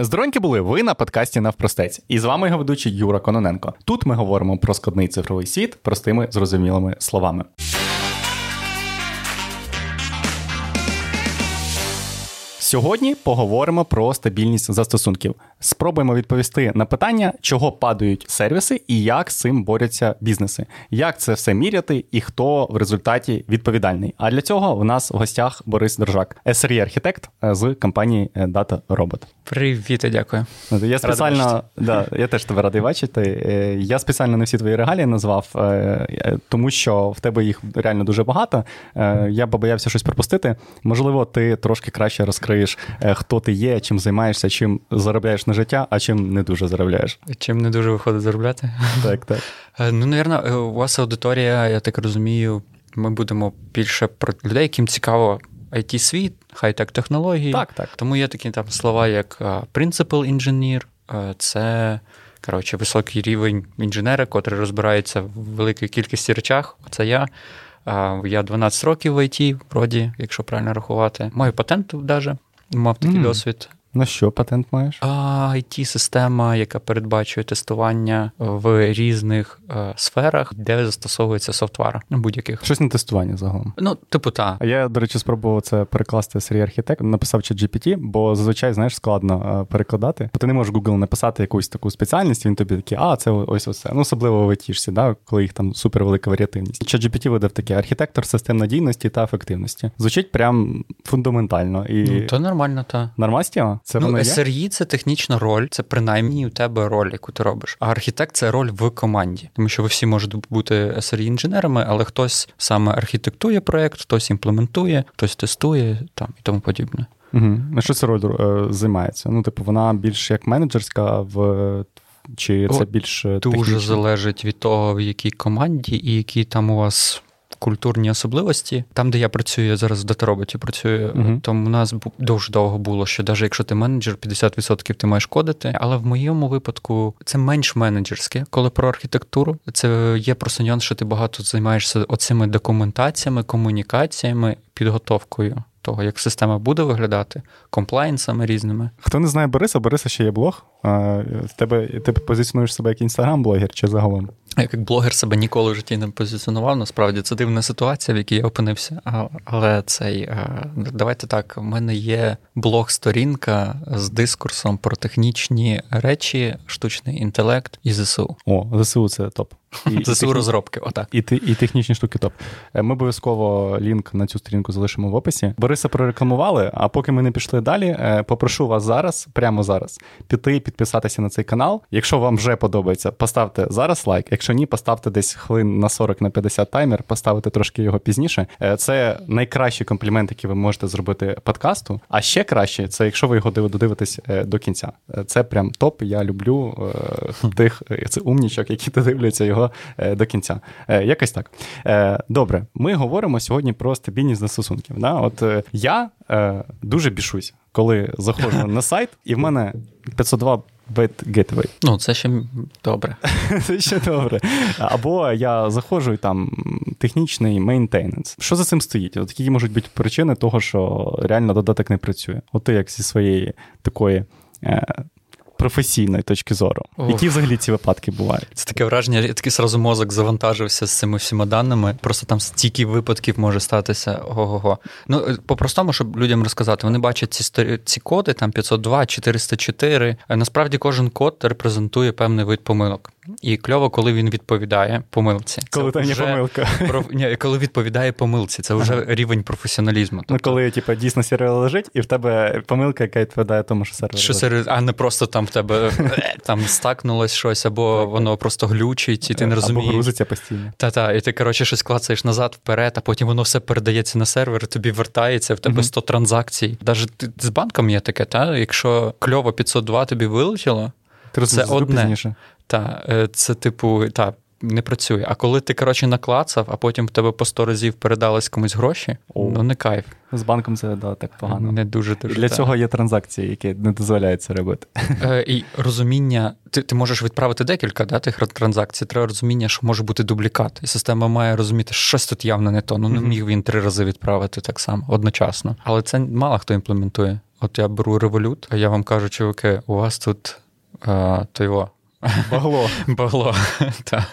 Здороньки були ви на подкасті Навпростець. І з вами його ведучий Юра Кононенко. Тут ми говоримо про складний цифровий світ простими зрозумілими словами. Сьогодні поговоримо про стабільність застосунків. Спробуємо відповісти на питання, чого падають сервіси і як з цим борються бізнеси, як це все міряти і хто в результаті відповідальний. А для цього в нас в гостях Борис Держак, sre архітект з компанії Data Robot. Привіт, і дякую. Я спеціально да, я теж тебе радий бачити. Е, я спеціально не всі твої регалії назвав, е, е, тому що в тебе їх реально дуже багато. Я побоявся щось пропустити. Можливо, ти трошки краще розкриєш, хто ти є, чим займаєшся, чим заробляєш на життя, а чим не дуже заробляєш. Чим не дуже виходить заробляти? Так, так. Ну, навірно, у вас аудиторія, я так розумію, ми будемо більше про людей, яким цікаво it світ хай-тек технології. Так, так. Тому є такі там слова, як principal engineer, це коротше, високий рівень інженера, котрий розбирається в великій кількості речах. Це я. Я 12 років в IT, вроді, якщо правильно рахувати. Маю патент навіть, Mam taki mm. dosyć На що патент маєш? it система яка передбачує тестування в різних е, сферах, де застосовується софтвар будь-яких. Щось на тестування загалом. Ну, типу, та. А я, до речі, спробував це перекласти серії архітект, написав чат GPT, бо зазвичай, знаєш, складно е, перекладати. Бо ти не можеш Google написати якусь таку спеціальність, він тобі такий, а, це ось оце. Ну, особливо в IT, да, коли їх там супервелика варіативність. Чат GPT видав таке архітектор систем надійності та ефективності. Звучить прям фундаментально. І... Ну, то нормально, та. Нормастіо? Це ну, SRE – це технічна роль, це принаймні у тебе роль, яку ти робиш. А архітект це роль в команді, тому що ви всі можете бути sre інженерами але хтось саме архітектує проєкт, хтось імплементує, хтось тестує там і тому подібне. Угу. На що ця роль е, займається? Ну, типу, вона більш як менеджерська в. Чи це більш дуже технічно? залежить від того, в якій команді і які там у вас культурні особливості. Там, де я працюю, я зараз в датароботі працюю, uh-huh. то у нас дуже довго було, що навіть якщо ти менеджер, 50% ти маєш кодити. Але в моєму випадку це менш менеджерське, коли про архітектуру. Це є просто нюанс, що ти багато займаєшся оцими документаціями, комунікаціями, підготовкою. Того, як система буде виглядати, комплайнсами різними. Хто не знає Бориса, Бориса ще є блог. А, тебе, Ти позиціонуєш себе як інстаграм-блогер чи загалом? Я як блогер себе ніколи в житті не позиціонував. Насправді це дивна ситуація, в якій я опинився. Але цей давайте так. У мене є блог-сторінка з дискурсом про технічні речі, штучний інтелект і ЗСУ. О, ЗСУ це топ. І, ЗСУ розробки, отак. І і технічні штуки топ. Е, ми обов'язково лінк на цю сторінку залишимо в описі. Бориса прорекламували, а поки ми не пішли далі, е, попрошу вас зараз, прямо зараз, піти підписатися на цей канал. Якщо вам вже подобається, поставте зараз лайк. Якщо ні, поставте десь хвилин на 40 на 50 таймер, поставити трошки його пізніше. Е, це найкращий комплімент, який ви можете зробити подкасту. А ще краще, це якщо ви його додивитесь до кінця. Це прям топ. Я люблю тих це умнічок, які додивляться його е, до кінця. Е, якось так. Е, добре, ми говоримо сьогодні про стабільність застосунків. Да? От я дуже бішусь, коли заходжу на сайт, і в мене 502 Bad Gateway. Ну, це ще добре. Це ще добре. Або я заходжу і там технічний maintenance. Що за цим стоїть? От Які можуть бути причини того, що реально додаток не працює? От ти як зі своєї такої професійної точки зору. Ух. Які взагалі ці випадки бувають? Це таке враження, я такий сразу мозок завантажився з цими всіма даними. Просто там стільки випадків може статися. Ого-го. Ну, е, по-простому, щоб людям розказати, вони бачать ці ці коди, там 502, 404. Насправді кожен код репрезентує певний вид помилок. І кльово, коли він відповідає помилці. Коли там є помилка. Про... Ні, коли відповідає помилці, це вже ага. рівень професіоналізму. Ну, тобто... Ну, коли типу, дійсно сервер лежить, і в тебе помилка, яка відповідає тому, що сервер. Що сервер, а не просто там в тебе е, там стакнулось щось, або воно просто глючить, і ти не розумієш. Або грузиться постійно. Та-та, і ти, коротше, щось клацаєш назад, вперед, а потім воно все передається на сервер, тобі вертається, в тебе 100 транзакцій. Навіть з банком є таке, та? якщо кльово 502 тобі вилетіло, це одне. Та, е, це, типу, та, не працює. А коли ти, коротше, наклацав, а потім в тебе по 100 разів передались комусь гроші, О. ну не кайф. З банком це да, так погано. Не дуже дуже. Для так. цього є транзакції, які не дозволяють це робити. Е, І розуміння, ти ти можеш відправити декілька да, тих транзакцій. Треба розуміння, що може бути дублікат. І система має розуміти, що щось тут явно не то. Ну не міг він три рази відправити так само одночасно. Але це мало хто імплементує. От я беру Revolut, а я вам кажу, чуваки, у вас тут а, то його Багло. Багло. Та.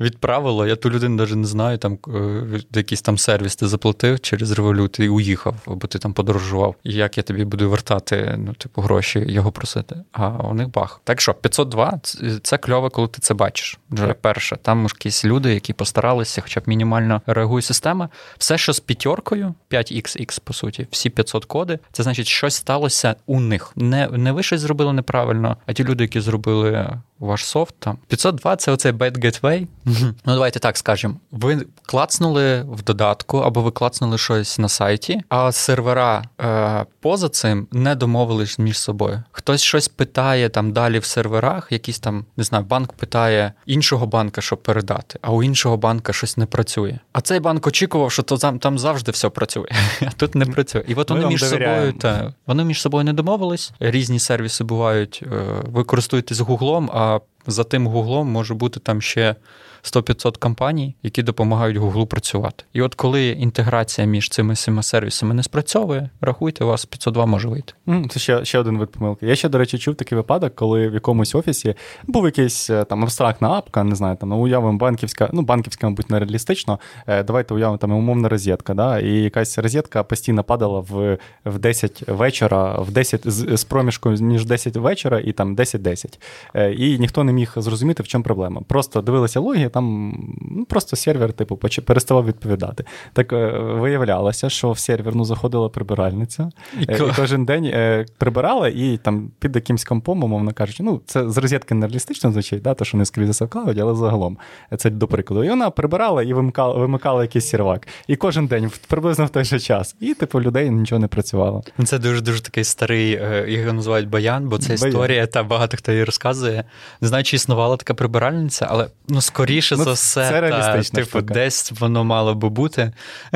Відправило. Я ту людину навіть не знаю, там е, якийсь там сервіс ти заплатив через Revolut і уїхав, бо ти там подорожував. І як я тобі буду вертати, ну, типу, гроші його просити. А у них баг. Так що, 502 це кльово, коли ти це бачиш. Вже перше. Там якісь люди, які постаралися, хоча б мінімально реагує система. Все, що з п'ятеркою, 5XX, по суті, всі 500 коди, це значить, щось сталося у них. Не, не ви щось зробили неправильно, а ті люди, які зробили ваш софт там. 502 це оцей bad gateway. Ну, давайте так скажемо. Ви клацнули в додатку або ви клацнули щось на сайті, а сервера е, поза цим не домовились між собою. Хтось щось питає там далі в серверах, якийсь там, не знаю, банк питає іншого банка, щоб передати, а у іншого банка щось не працює. А цей банк очікував, що то там там завжди все працює, а тут не працює. І от вони між собою та вони між собою не домовились. Різні сервіси бувають. Е, ви користуєтесь гуглом, а за тим гуглом може бути там ще 100-500 компаній, які допомагають Гуглу працювати. І от коли інтеграція між цими всіма сервісами не спрацьовує, рахуйте, у вас 502 може вийти. Це ще ще один вид помилки. Я ще, до речі, чув такий випадок, коли в якомусь офісі був якийсь е, там абстрактна апка, не знаю, там ну, уявимо банківська, ну банківська, мабуть, нереалістично. Е, давайте уявимо там умовна розетка, да, і якась розетка постійно падала в в 10 вечора, в 10 з, з проміжком між 10 вечора і там 10-10. Е, і ніхто не міг зрозуміти, в чому проблема. Просто дивилися логі, там ну, просто сервер, типу, переставав відповідати. Так е, виявлялося, що в сервер ну, заходила прибиральниця, і, е, і кожен день е, прибирала, і там під якимсь компом, умовно кажучи, ну, це з розетки не реалістично звучить, да, то, що не скрізь вкладуть, але загалом це до прикладу. І вона прибирала і вимикала, вимикала якийсь сервак. І кожен день приблизно в той же час. І, типу, людей нічого не працювало. Це дуже дуже такий старий, його називають баян, бо це баян. історія, та багато хто її розказує. Не знаю, чи існувала така прибиральниця, але ну скоріше скоріше ну, за все, це та, Типу, штука. десь воно мало би бути.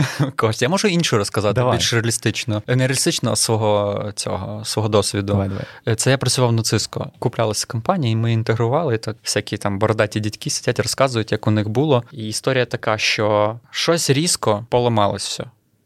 Я можу іншу розказати, давай. більш реалістично. Не реалістично свого цього, свого досвіду. Давай, давай. Це я працював на Циско. Куплялися компанії, ми інтегрували, так всякі там бородаті дітки сидять, розказують, як у них було. І історія така, що щось різко поламалось все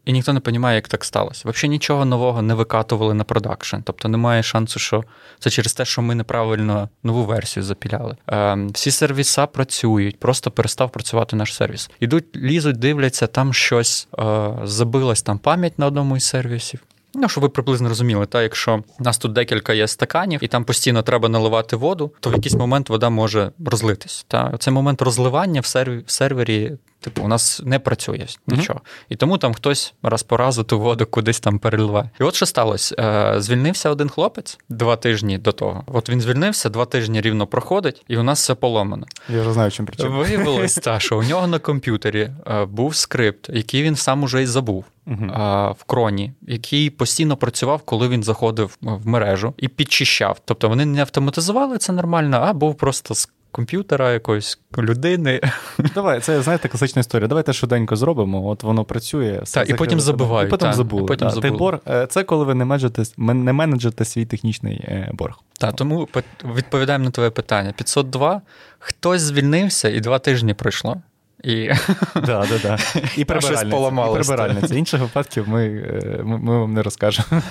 і ніхто не розуміє, як так сталося. Взагалі нічого нового не викатували на продакшн. Тобто немає шансу, що це через те, що ми неправильно нову версію запіляли. Е, Всі сервіса працюють, просто перестав працювати наш сервіс. Ідуть, лізуть, дивляться, там щось е, забилась там пам'ять на одному із сервісів. Ну, щоб ви приблизно розуміли, та якщо у нас тут декілька є стаканів, і там постійно треба наливати воду, то в якийсь момент вода може розлитись. Та цей момент розливання в сервері Типу, у нас не працює нічого. Mm-hmm. І тому там хтось раз по разу ту воду кудись там переливає. І от що сталося? Е, звільнився один хлопець два тижні до того. От він звільнився, два тижні рівно проходить, і у нас все поломано. Я вже знаю, чим причина. Виявилось, та, що у нього на комп'ютері е, був скрипт, який він сам уже й забув. Uh-huh. В кроні, який постійно працював, коли він заходив в мережу і підчищав. Тобто вони не автоматизували це нормально, а був просто комп'ютера, якоїсь людини. Давай, це знаєте, класична історія. Давайте швиденько зробимо. От воно працює, все так, і потім забувають. І потім та, забули. І потім забули. борг е, це коли ви не менеджете, не менеджете свій технічний е, борг. Так, тому відповідаємо на твоє питання. 502. Хтось звільнився, і два тижні пройшло. І да, да, да. І прибиральниця. Інших випадків ми е, ми, ми вам не розкажемо.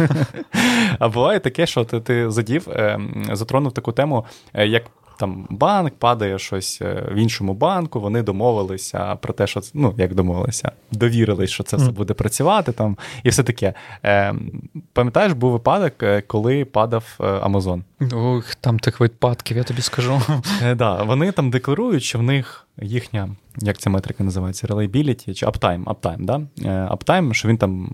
А буває таке, що ти ти задів, затронув таку тему, як там банк падає щось е, в іншому банку, вони домовилися про те, що ну як домовилися, довірились, що це все буде працювати там, і все таке. Е, Пам'ятаєш, був випадок, е, коли падав Амазон? Ох, там тих випадків, я тобі скажу. Е, да, Вони там декларують, що в них їхня, як ця метрика називається, reliability чи uptime, uptime, да? Uptime, що він там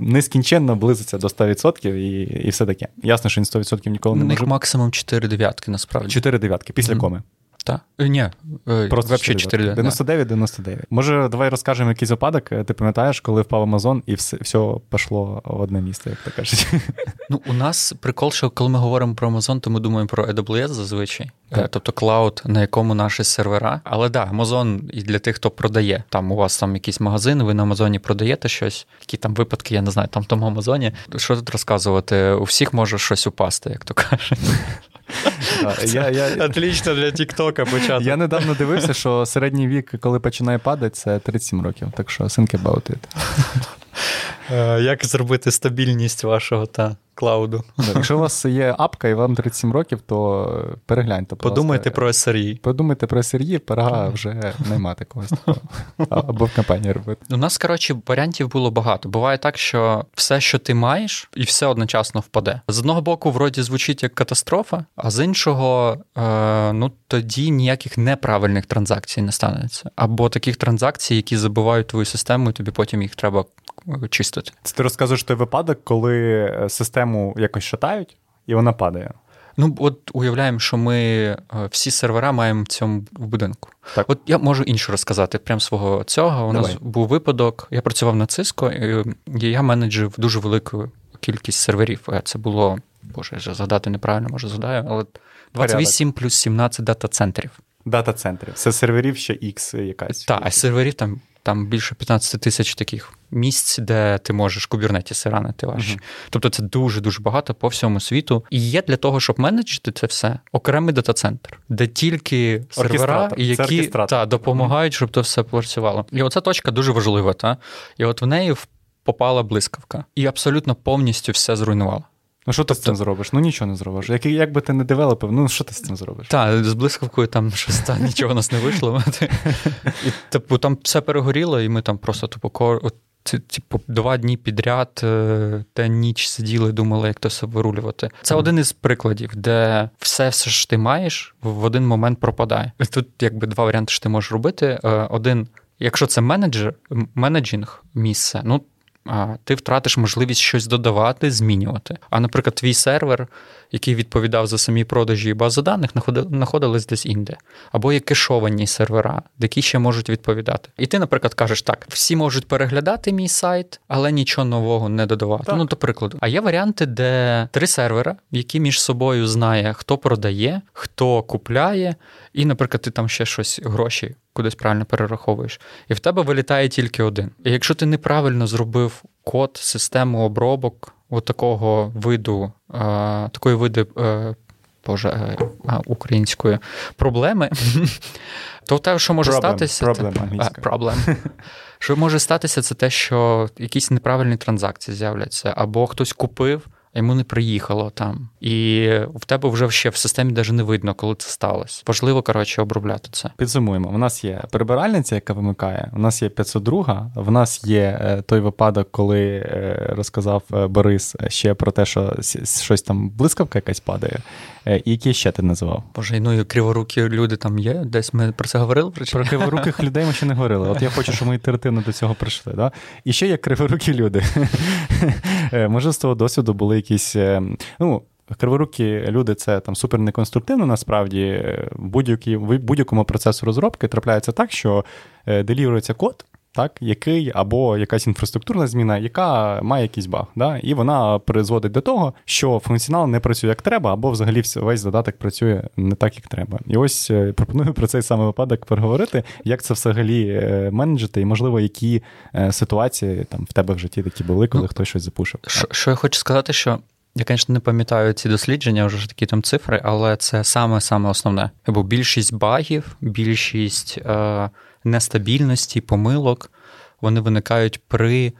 нескінченно близиться до 100% і і все таке. Ясно, що він 100% ніколи не може. У них максимум 4 дев'ятки, насправді. 4 дев'ятки після mm. коми. Так. Е, ні, е, Просто Web 4D. 99, 99. Може, давай розкажемо якийсь випадок. Ти пам'ятаєш, коли впав Амазон і все все пішло в одне місце, як то кажуть. Ну, у нас прикол, що коли ми говоримо про Amazon, то ми думаємо про AWS зазвичай, так. тобто клауд, на якому наші сервера. Але да, Amazon і для тих, хто продає. Там у вас там якийсь магазин, ви на Амазоні продаєте щось, які там випадки, я не знаю, там в тому Амазоні. Що тут розказувати? У всіх може щось упасти, як то кажуть. Я, я... Отлично для Тіктока почати. Я недавно дивився, що середній вік, коли починає падати, це 37 років. Так що think about it. Е, як зробити стабільність вашого та клауду? Якщо у вас є апка і вам 37 років, то перегляньте. Подумайте про SRE. Подумайте про SRE, пора вже наймати когось такого. Або в компанії робити. У нас, коротше, варіантів було багато. Буває так, що все, що ти маєш, і все одночасно впаде. З одного боку, вроді звучить як катастрофа, а з іншого, е, ну тоді ніяких неправильних транзакцій не станеться. Або таких транзакцій, які забувають твою систему, і тобі потім їх треба чистити. Це ти розказуєш той випадок, коли е, систему якось шатають, і вона падає. Ну, от уявляємо, що ми е, всі сервера маємо в цьому будинку. Так. От я можу інше розказати, прям свого цього. У Давай. нас був випадок. Я працював на Cisco, і я менеджив дуже велику кількість серверів. Е, це було, боже, я згадати неправильно, може згадаю, але 28 Порядок. плюс 17 дата-центрів. Дата-центрів. Це серверів ще X якась. Так, а серверів там там більше 15 тисяч таких місць, де ти можеш кубернетіси ранити ваші. Uh-huh. Тобто це дуже-дуже багато по всьому світу. І є для того, щоб менеджити це все окремий дата-центр, де тільки сервера, які та, допомагають, щоб то все працювало. І оця точка дуже важлива. Та? І от в неї попала блискавка і абсолютно повністю все зруйнувала. Ну, що ти тобто... з цим зробиш? Ну нічого не зробиш. Як як би ти не девелопив, ну що ти з цим зробиш? Так, з блискавкою там щось та, нічого у нас не вийшло. І типу, там все перегоріло, і ми там просто тупо Типу, два дні підряд е, та ніч сиділи, думали, як то все вирулювати. Це mm. один із прикладів, де все, все що ти маєш, в один момент пропадає. Тут якби два варіанти, що ти можеш робити. Е, один, якщо це менеджер, менеджінг місце, ну ти втратиш можливість щось додавати, змінювати. А, наприклад, твій сервер, який відповідав за самі продажі і бази даних, знаходились десь інде. Або є кешовані сервера, які ще можуть відповідати. І ти, наприклад, кажеш, так, всі можуть переглядати мій сайт, але нічого нового не додавати. Так. Ну, до прикладу. А є варіанти, де три сервера, які між собою знає, хто продає, хто купляє, і, наприклад, ти там ще щось гроші кудись правильно перераховуєш, і в тебе вилітає тільки один. І якщо ти неправильно зробив код, систему обробок от такого виду, а, такої види. А, Боже, е, української проблеми, то тебе, що може problem, статися, problem, це, проблем. Що може статися, це те, що якісь неправильні транзакції з'являться, або хтось купив, йому не приїхало там. І в тебе вже ще в системі навіть не видно, коли це сталося. Важливо, коротше, обробляти це. Підсумуємо. У нас є прибиральниця, яка вимикає, у нас є 502, в нас є е, той випадок, коли е, розказав е, Борис ще про те, що щось там блискавка якась падає. І які ще ти називав? Боже, ну і криворукі люди там є. Десь ми про це говорили. Про криворуких людей ми ще не говорили. От я хочу, щоб ми ітеративно до цього прийшли. Да? І ще є криворукі люди. Може, з того досвіду були якісь. ну, Криворукі люди це там супер неконструктивно, насправді в будь-якому процесу розробки трапляється так, що деліврується код, так, який або якась інфраструктурна зміна, яка має якийсь баг. Да? І вона призводить до того, що функціонал не працює як треба, або взагалі весь задаток працює не так, як треба. І ось е, пропоную про цей самий випадок переговорити, як це взагалі е, менеджити, і, можливо, які е, ситуації там в тебе в житті такі були, коли ну, хтось щось запушив. Що, що я хочу сказати, що. Я, звісно, не пам'ятаю ці дослідження, вже ж такі там цифри, але це саме-саме основне. Бо більшість багів, більшість е, нестабільності, помилок, вони виникають при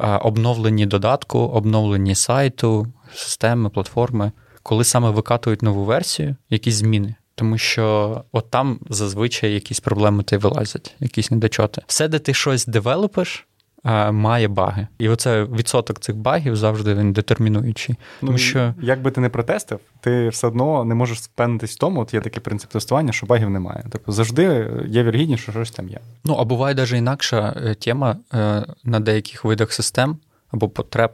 обновленні додатку, обновленні сайту, системи, платформи, коли саме викатують нову версію, якісь зміни. Тому що от там зазвичай якісь проблеми ти вилазять, якісь недочоти. Все, де ти щось девелопиш, має баги. І оце відсоток цих багів завжди він детермінуючий. Ну, Тому що як би ти не протестив, ти все одно не можеш впевнитись в тому, от є такий принцип тестування, що багів немає. Тобто завжди є віргідність, що щось там є. Ну а буває навіть інакша е, тема е, на деяких видах систем або потреб.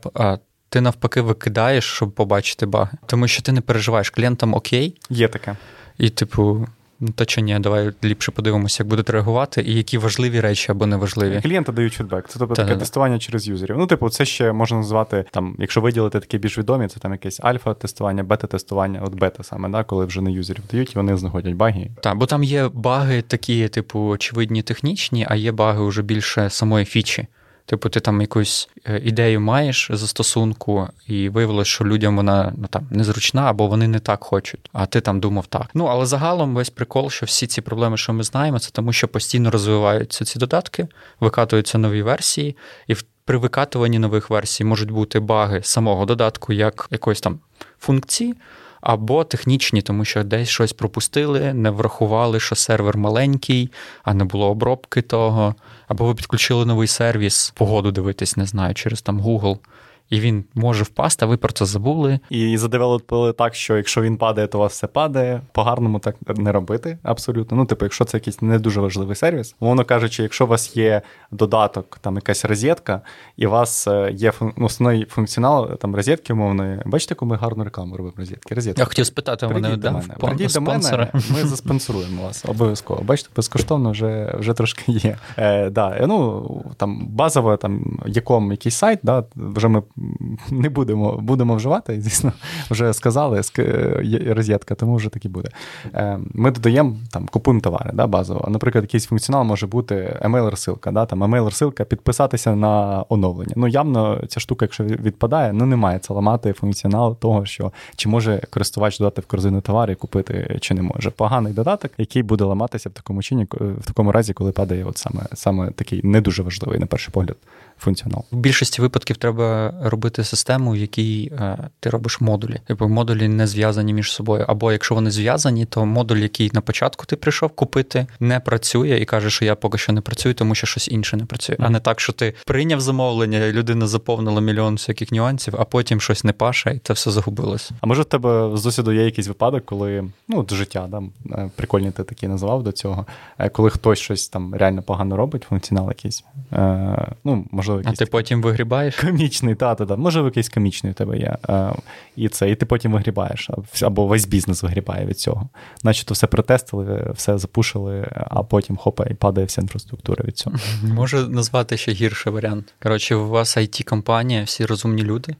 Ти навпаки викидаєш, щоб побачити баги. Тому що ти не переживаєш клієнтам окей. Є таке. І, типу, Ну, то чи ні, давай ліпше подивимося, як будуть реагувати, і які важливі речі або неважливі. Клієнти дають фідбек. Це тобто таке Та-да. тестування через юзерів. Ну, типу, це ще можна назвати там, якщо виділити такі більш відомі, це там якесь альфа-тестування, бета-тестування, от бета саме, да, коли вже не юзерів дають, і вони знаходять баги. Так, бо там є баги такі, типу, очевидні технічні, а є баги вже більше самої фічі. Типу, ти там якусь е, ідею маєш застосунку, і виявилось, що людям вона ну там незручна, або вони не так хочуть, а ти там думав так. Ну але загалом весь прикол, що всі ці проблеми, що ми знаємо, це тому, що постійно розвиваються ці додатки, викатуються нові версії, і в при викатуванні нових версій можуть бути баги самого додатку, як якоїсь там функції. Або технічні, тому що десь щось пропустили, не врахували, що сервер маленький, а не було обробки того. Або ви підключили новий сервіс, погоду дивитись, не знаю, через там Google. І він може впасти, а ви про це забули. І задевелопили так, що якщо він падає, то у вас все падає. По-гарному так не робити абсолютно. Ну, типу, якщо це якийсь не дуже важливий сервіс, умовно кажучи, якщо у вас є додаток, там якась розетка, і у вас е, є ну, основний функціонал там розетки умовної. Бачите, яку ми гарну рекламу робимо розетки? Розетки. Я хотів спитати, Прийдіть до да, мене. Прийдіть до мене, ми заспонсоруємо вас обов'язково. Бачите, безкоштовно вже, вже трошки є. Е, да, ну, там базово, там яком якийсь сайт, да, вже ми не будемо, будемо вживати, звісно, вже сказали, розетка, тому вже так і буде. Е, ми додаємо, там, купуємо товари, да, базово. Наприклад, якийсь функціонал може бути емейл-розсилка, да, там емейл-розсилка, підписатися на оновлення. Ну, явно ця штука, якщо відпадає, ну немає це ламати функціонал того, що чи може користувач додати в корзину товари і купити, чи не може. Поганий додаток, який буде ламатися в такому чині, в такому разі, коли падає от саме, саме такий не дуже важливий, на перший погляд, функціонал. В більшості випадків треба робити систему, в якій е, ти робиш модулі. Типу модулі не зв'язані між собою. Або якщо вони зв'язані, то модуль, який на початку ти прийшов купити, не працює і каже, що я поки що не працюю, тому що щось інше не працює. А не так, що ти прийняв замовлення, і людина заповнила мільйон всяких нюансів, а потім щось не паше, і це все загубилось. А може в тебе з досвіду є якийсь випадок, коли ну життя, да, е, прикольні ти такі назвав до цього, е, коли хтось щось там реально погано робить, функціонал якийсь. Е, ну, можливо, А ти потім вигрібаєш? комічний, та, та, та. Можливо, якийсь комічний у тебе є. Е, і це, і ти потім вигрібаєш, або весь бізнес вигрібає від цього. Наче то все протестили, все запушили, а потім хопа, і падає вся інфраструктура від цього. Можу назвати ще гірший варіант. Коротше, у вас it компанія всі розумні люди.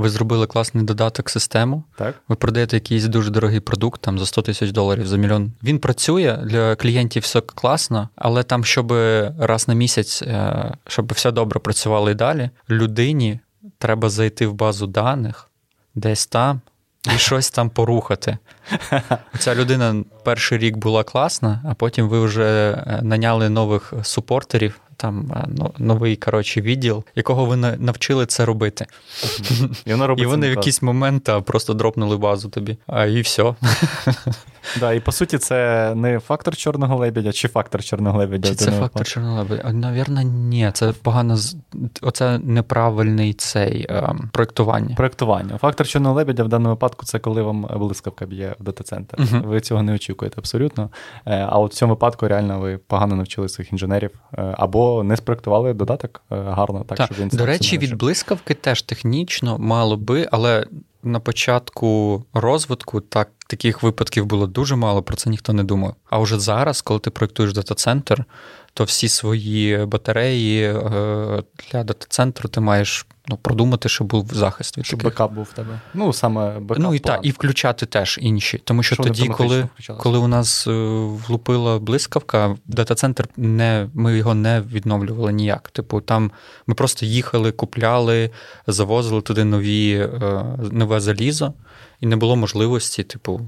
Ви зробили класний додаток, систему. Так? Ви продаєте якийсь дуже дорогий продукт там за 100 тисяч доларів за мільйон. Він працює для клієнтів все класно, але там, щоб раз на місяць, е, щоб все добре працювало і далі, людині треба зайти в базу даних десь там. І щось там порухати. Ця людина перший рік була класна, а потім ви вже е, наняли нових супортерів, там е, новий коротше, відділ, якого ви навчили це робити. І, воно І вони в якийсь момент просто дропнули базу тобі. А і все. Да, і по суті, це не фактор чорного лебедя, чи фактор чорного лебедя. Чи це фактор випадку? Чорнобиля? Навірно, ні. Це погано оце неправильний цей ем, проєктування. Проектування. Фактор чорного лебедя в даному випадку це коли вам блискавка б'є в дата-центр. Мгм. Ви цього не очікуєте абсолютно. Е, А от в цьому випадку реально ви погано навчили своїх інженерів е, не спроектували додаток е, гарно, так, Так. щоб він До речі, від блискавки теж технічно мало би, але на початку розвитку так таких випадків було дуже мало, про це ніхто не думав. А вже зараз, коли ти проєктуєш дата-центр, то всі свої батареї е, для дата-центру ти маєш ну, продумати, щоб був захист від Щоб бекап був в тебе. Ну, саме бекап. Ну і так, і включати теж інші. Тому що Що тоді, коли, коли у нас е, влупила блискавка, дата-центр не ми його не відновлювали ніяк. Типу, там ми просто їхали, купляли, завозили туди нові, е, нове залізо, і не було можливості, типу,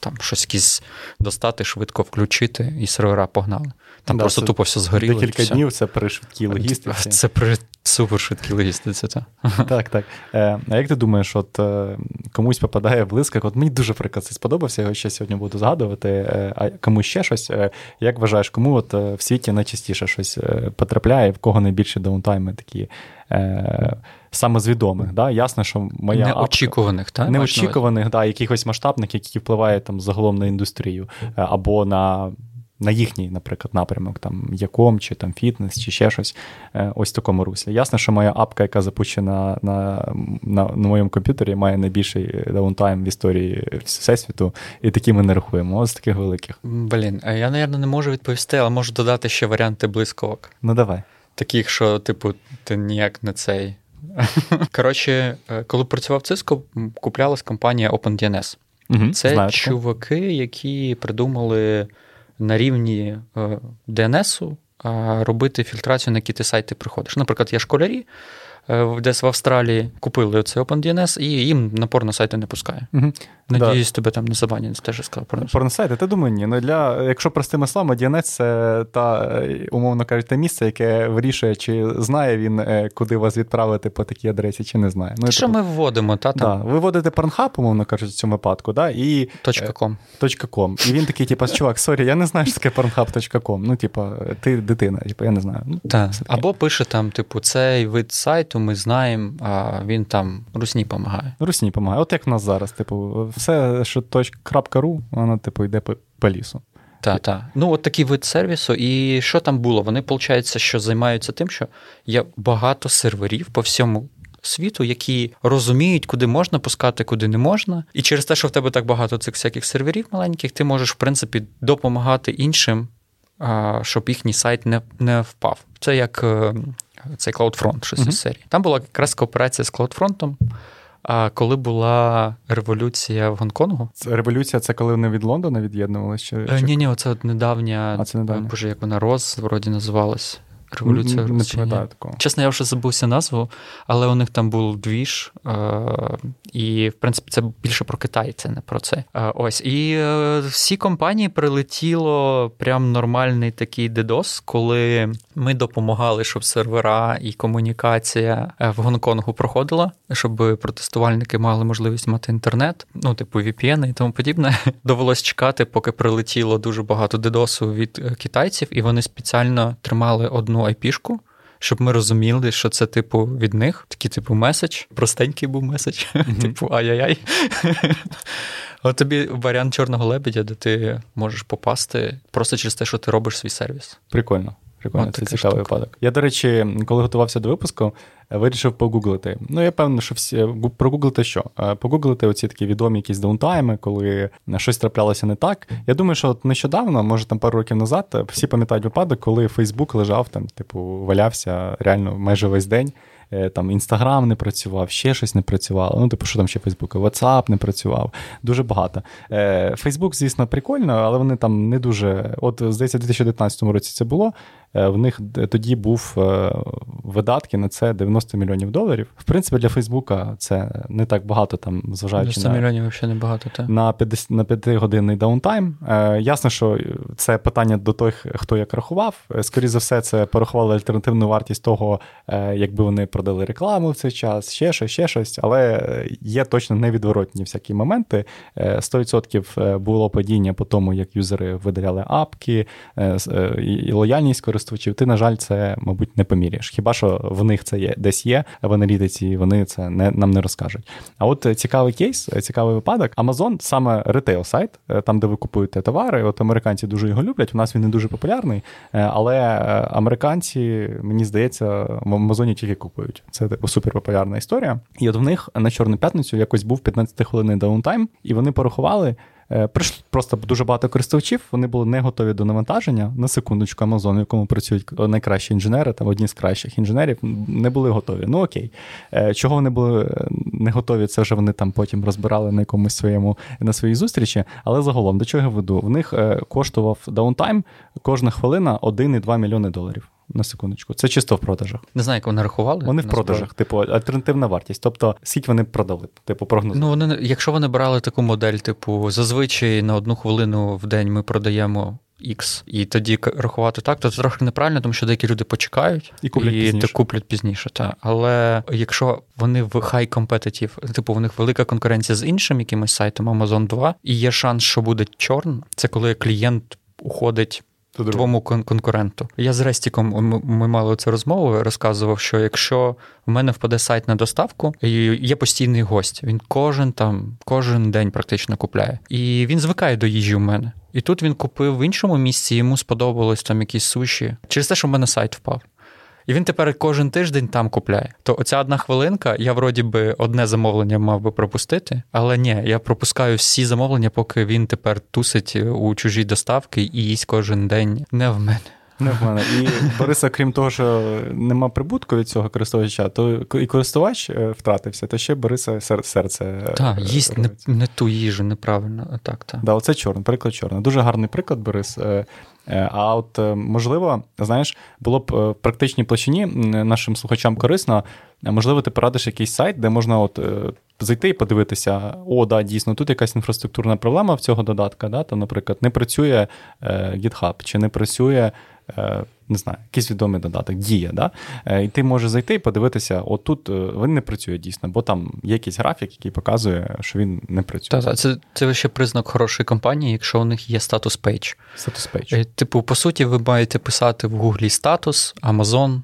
там щось якісь достати, швидко включити, і сервера погнали. Там Да, просто це тупо все згоріло. Декілька все. днів це при швидкій логістиці. Це при супершвидкій логістиці. Та. Так, так. Е, а як ти думаєш, от е, комусь попадає блискавка? От мені дуже приклад це сподобався, я його ще сьогодні буду згадувати. Е, а комусь ще щось. Е, як вважаєш, кому от е, в світі найчастіше щось е, потрапляє, в кого найбільші даунтайми такі е, саме з відомих? Да? Ясно, що моя Неочікуваних, так? неочікуваних, да, якихось масштабних, які впливають там загалом на індустрію, або на. На їхній, наприклад, напрямок, там яком, чи там фітнес, чи ще щось. Е, ось в такому руслі. Ясно, що моя апка, яка запущена на на, на моєму комп'ютері, має найбільший даунтайм в історії всесвіту, і такі ми не рахуємо. Ось таких великих. Блін, а я, напевно, не можу відповісти, але можу додати ще варіанти близько. Ну, давай. Таких, що, типу, ти ніяк не цей. Коротше, е, коли працював Cisco, куплялась компанія OpenDNS. Угу, Це знаю, чуваки, які придумали на рівні DNS е, робити фільтрацію, на які ти сайти приходиш. Наприклад, є школярі. Е, десь в Австралії купили цей OpenDNS, і їм напор на сайти не пускає. Угу. Надіюсь, да. тебе там не забанять, теж сказав про Порносайти, ти думаю, ні. Ну для, якщо простими словами, DNS це та, умовно кажуть, те місце, яке вирішує, чи знає він, е, куди вас відправити по такій адресі, чи не знає. Ну, Що типу, ми вводимо, та там? Да, ви вводите Pornhub, умовно кажуть, в цьому випадку, да, і. .com. .com. І він такий, типу, чувак, сорі, я не знаю, що таке pornhub.com. Ну, типу, ти дитина, типу, я не знаю. Ну. Або пише там, типу, цей вид сайту ми знаємо, а він там русні допомагає. Русні допомагає. От як в нас зараз, типу все, що .ру, воно, типу, йде по, по лісу. Так, так. Ну, от такий вид сервісу. І що там було? Вони, виходить, що займаються тим, що є багато серверів по всьому. Світу, які розуміють, куди можна пускати, куди не можна. І через те, що в тебе так багато цих всяких серверів маленьких, ти можеш, в принципі, допомагати іншим, щоб їхній сайт не не впав. Це як е, цей CloudFront, щось mm-hmm. із серії. Там була якраз кооперація з CloudFront, а коли була революція в Гонконгу? Революція це коли вони від Лондона від'єднувалися? Чи... ні, ні, оце недавня, а, це недавня. боже, як вона Роз, вроді називалась. Революція не, не пам'ятаю такого. Чесно, я вже забувся назву, але у них там був двіж, е- і, в принципі, це більше про Китай, це не про це. Е- ось. І е- всі компанії прилетіло прям нормальний такий дедос, коли ми допомагали, щоб сервера і комунікація е, в Гонконгу проходила, щоб протестувальники мали можливість мати інтернет, ну, типу VPN і тому подібне. Довелось чекати, поки прилетіло дуже багато дедосу від е, китайців, і вони спеціально тримали одну IP-шку, щоб ми розуміли, що це, типу, від них. Такий, типу, меседж. Простенький був меседж, mm-hmm. типу, ай-яй-яй. От тобі варіант чорного лебедя, де ти можеш попасти просто через те, що ти робиш свій сервіс. Прикольно. Прикольно, це цікавий штука. випадок. Я, до речі, коли готувався до випуску, вирішив погуглити. Ну, я певний, що всі прогуглити що? Погуглити оці такі відомі якісь даунтайми, коли щось траплялося не так. Я думаю, що от нещодавно, може там пару років назад, всі пам'ятають випадок, коли Фейсбук лежав там, типу, валявся реально майже весь день. Е, там Інстаграм не працював, ще щось не працювало. Ну, типу, що там ще Фейсбук, WhatsApp не працював. Дуже багато. Фейсбук, звісно, прикольно, але вони там не дуже. От, здається, у 2019 році це було. Е, в них тоді був е, видатки на це 90 мільйонів доларів. В принципі, для Фейсбука це не так багато, там, зважаючи 90 на мільйонів взагалі не багато, так? на 50, на 5-годинний даунтайм. Е, ясно, що це питання до тих, хто як рахував. Скоріше за все, це порахували альтернативну вартість того, якби вони продали рекламу в цей час, ще щось, ще щось. Але є точно невідворотні всякі моменти. 100% було падіння по тому, як юзери видаляли апки, і лояльність користувачів користувачів, ти, на жаль, це, мабуть, не поміряєш. Хіба що в них це є десь є в аналітиці, вони це не, нам не розкажуть. А от цікавий кейс, цікавий випадок. Amazon саме retail сайт, е, там, де ви купуєте товари. От американці дуже його люблять. У нас він не дуже популярний, е, але е, американці, мені здається, в Амазоні тільки купують. Це типу суперпопулярна історія. І от в них на Чорну п'ятницю якось був 15 хвилинний даунтайм, і вони порахували. Е, просто дуже багато користувачів, вони були не готові до навантаження. На секундочку, Amazon, в якому працюють найкращі інженери, там одні з кращих інженерів, не були готові. Ну окей. Е, чого вони були е, не готові, це вже вони там потім розбирали на якомусь своєму на своїй зустрічі. Але загалом, до чого я веду? В них коштував даунтайм кожна хвилина 1,2 мільйони доларів на секундочку. Це чисто в продажах. Не знаю, як вони рахували. Вони в продажах, типу, альтернативна вартість. Тобто, скільки вони продали, типу, прогноз. Ну, вони, якщо вони брали таку модель, типу, зазвичай на одну хвилину в день ми продаємо. X, і тоді рахувати так, то це трохи неправильно, тому що деякі люди почекають і куплять і пізніше. куплять пізніше. Та. Але якщо вони в хай компетитів, типу в них велика конкуренція з іншим якимось сайтом Amazon 2, і є шанс, що буде чорн, це коли клієнт уходить твоєму конкуренту. Я з Рестіком ми мали цю розмову, розказував, що якщо в мене впаде сайт на доставку, і є постійний гость, він кожен там, кожен день практично купляє. І він звикає до їжі в мене. І тут він купив в іншому місці, йому сподобалось там якісь суші. Через те, що в мене сайт впав. І він тепер кожен тиждень там купляє. То оця одна хвилинка, я вроді би одне замовлення мав би пропустити, але ні, я пропускаю всі замовлення, поки він тепер тусить у чужій доставки і їсть кожен день не в мене. Не в мене. І Бориса, крім того, що нема прибутку від цього користувача, то і користувач е, втратився, то ще Бориса серце. Е, так, їсть не, не ту їжу, неправильно. Так, так. Да, оце чорний, приклад чорний. Дуже гарний приклад, Борис. Е, а от можливо, знаєш, було б в практичній площині нашим слухачам корисно. Можливо, ти порадиш якийсь сайт, де можна от зайти і подивитися: о, да, дійсно, тут якась інфраструктурна проблема в цього додатка. Да? Там, наприклад, не працює GitHub, чи не працює Е, не знаю, якийсь відомий додаток, дія. Да? Е, і ти можеш зайти і подивитися, от тут е, він не працює дійсно, бо там є якийсь графік, який показує, що він не працює. Так, це це ще признак хорошої компанії, якщо у них є status page. Status page. Типу, по суті, ви маєте писати в Гуглі status, Amazon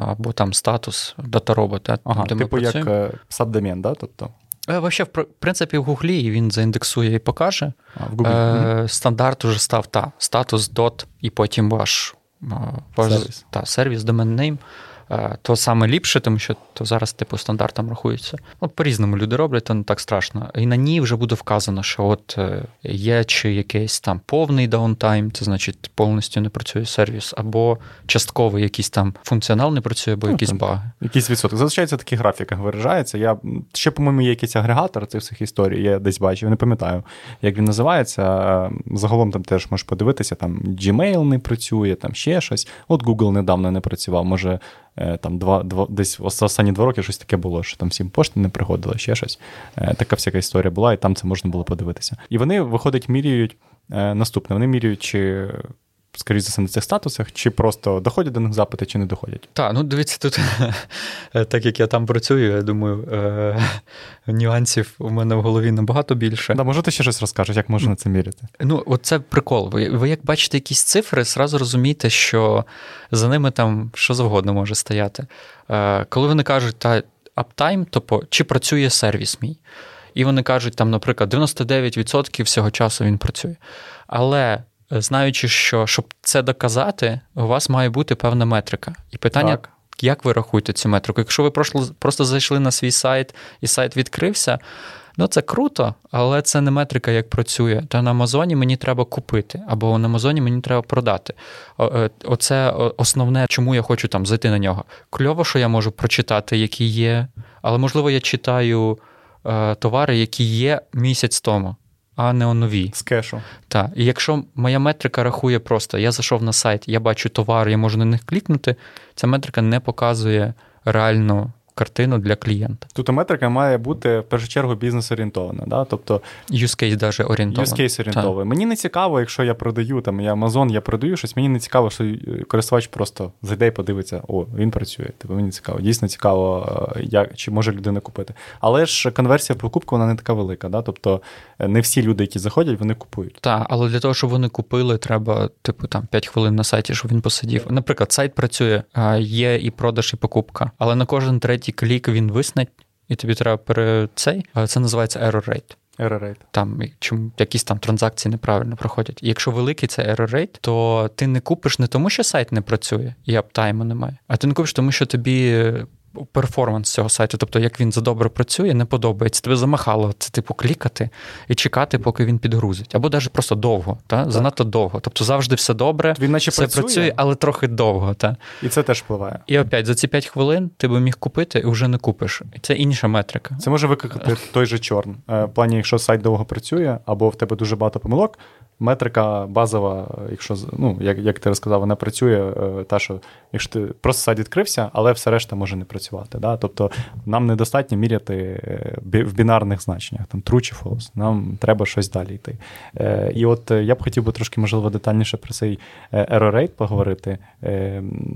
або там status DataRobot. Ага, там, Типу як subdomain, да? тобто? Вообще, в принципі, в Гуглі він заіндексує і покаже. А, в Google. Е, Стандарт уже став та, status dot, і потім ваш сервіс. Та, сервіс домен. Е, то саме ліпше, тому що то зараз типу стандартом рахується. Ну, По-різному люди роблять, то не так страшно. І на ній вже буде вказано, що от е, є чи якийсь там повний даунтайм, це значить повністю не працює сервіс, або частковий якийсь там функціонал не працює, або ну, якісь баги. Якийсь відсоток. Зазвичай це в таких графіках виражається. Я ще, по-моєму, є якийсь агрегатор цих всіх історій. Я десь бачив, не пам'ятаю, як він називається. Загалом там теж можеш подивитися, там Gmail не працює, там ще щось. От Google недавно не працював. Може. Е, там два, два десь останні два роки щось таке було, що там всім пошти не приходило, ще щось. Е, така всяка історія була, і там це можна було подивитися. І вони, виходить, міряють е, наступне: вони міряють, чи скоріш за все, на цих статусах, чи просто доходять до них запити, чи не доходять? Так, ну дивіться, тут, так як я там працюю, я думаю, е- нюансів у мене в голові набагато більше. Да, Може, ти ще щось розкажеш, як можна це міряти? Ну, оце прикол. Ви, ви як бачите якісь цифри, зразу розумієте, що за ними там що завгодно може стояти. Е- Коли вони кажуть, та аптайм, то чи працює сервіс мій? І вони кажуть, там, наприклад, 99% всього часу він працює. Але знаючи, що щоб це доказати, у вас має бути певна метрика. І питання, так. як ви рахуєте цю метрику? Якщо ви просто, просто зайшли на свій сайт і сайт відкрився, ну це круто, але це не метрика, як працює. Та на Амазоні мені треба купити, або на Амазоні мені треба продати. Е, оце основне, чому я хочу там зайти на нього. Кльово, що я можу прочитати, які є, але можливо я читаю е, товари, які є місяць тому а не нові. З кешу. Так. І якщо моя метрика рахує просто, я зайшов на сайт, я бачу товар, я можу на них клікнути, ця метрика не показує реально картину для клієнта. Тут метрика має бути в першу чергу бізнес-орієнтована. Да? Тобто use case даже орієнтований. Use case орієнтовий. Мені не цікаво, якщо я продаю там я Amazon, я продаю щось. Мені не цікаво, що користувач просто зайде і подивиться, о, він працює. Тобто мені цікаво. Дійсно цікаво, е, як чи може людина купити. Але ж конверсія покупки вона не така велика. Да? Тобто е, не всі люди, які заходять, вони купують. Так, але для того, щоб вони купили, треба типу там 5 хвилин на сайті, щоб він посидів. Наприклад, сайт працює, є і продаж, і покупка, але на кожен третій третій клік він виснать, і тобі треба пере цей. Це називається error rate. Error rate. Там чому якісь там транзакції неправильно проходять. І якщо великий це error rate, то ти не купиш не тому, що сайт не працює і аптайму немає, а ти не купиш, тому що тобі перформанс цього сайту, тобто як він задобре працює, не подобається. Тебе замахало це типу клікати і чекати, поки він підгрузить. Або навіть просто довго, та? занадто довго. Тобто завжди все добре, він наче все працює, працює, але трохи довго. Та? І це теж впливає. І опять за ці 5 хвилин ти би міг купити і вже не купиш. Це інша метрика. Це може викликати той же чорн. Е, в плані, якщо сайт довго працює, або в тебе дуже багато помилок. Метрика базова, якщо ну, як як ти розказав, вона працює, е, та що якщо ти просто сайт відкрився, але все решта може не працювати. Да? Тобто нам недостатньо міряти е, в бінарних значеннях, там true чи false, нам треба щось далі йти. Е, і от я б хотів би трошки, можливо, детальніше про цей error rate поговорити.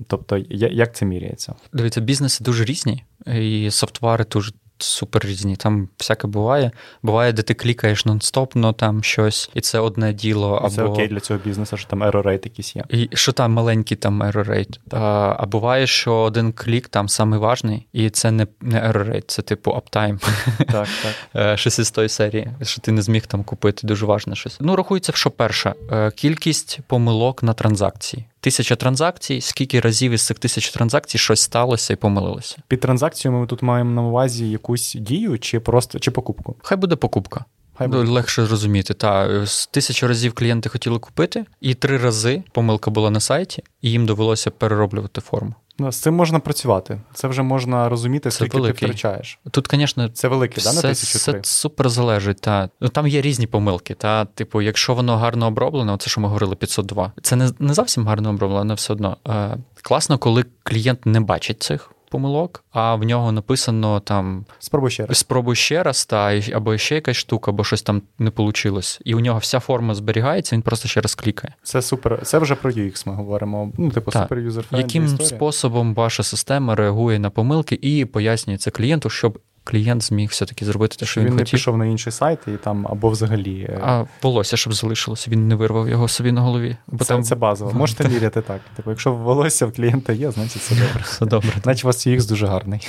Тобто, як це міряється? Дивіться, бізнеси дуже різні, і софтвари дуже супер різні. Там всяке буває. Буває, де ти клікаєш нон-стопно, там щось, і це одне діло. Або... Це окей для цього бізнесу, що там error rate якийсь є. І Що там маленький там error rate. А а буває, що один клік там самий важний, і це не не error rate, це типу uptime. Так, так. Е, щось із тої серії, що ти не зміг там купити дуже важне щось. Ну, рахується, що перше, е, кількість помилок на транзакції. Тисяча транзакцій, скільки разів із цих тисяч транзакцій щось сталося і помилилося. Під транзакцією ми тут маємо на увазі якусь дію чи просто чи покупку? Хай буде покупка. Хай буде. Легше зрозуміти. Та з тисячу разів клієнти хотіли купити, і три рази помилка була на сайті, і їм довелося перероблювати форму. Ну, з цим можна працювати. Це вже можна розуміти, скільки великий. ти втрачаєш. Тут, звісно, це велике, да, на тисячу Це супер залежить. Та. Ну, Там є різні помилки. Та, Типу, якщо воно гарно оброблено, це що ми говорили 502. Це не не зовсім гарно оброблено, але все одно. Е, Класно, коли клієнт не бачить цих помилок, а в нього написано там спробуй ще раз. Спробуй ще раз, та або ще якась штука, або щось там не вийшло. І у нього вся форма зберігається, він просто ще раз клікає. Це супер. Це вже про UX ми говоримо. Ну, типу, супер юзер Яким історія. способом ваша система реагує на помилки і пояснює це клієнту, щоб клієнт зміг все-таки зробити те, що він, він хотів. не пішов на інший сайт і там або взагалі. Е, а волосся, щоб залишилося, він не вирвав його собі на голові. Бо це, там... це базово. Можете міряти так. Типу, якщо волосся в клієнта є, значить все добре. Все добре. Значить, у вас UX дуже гарний.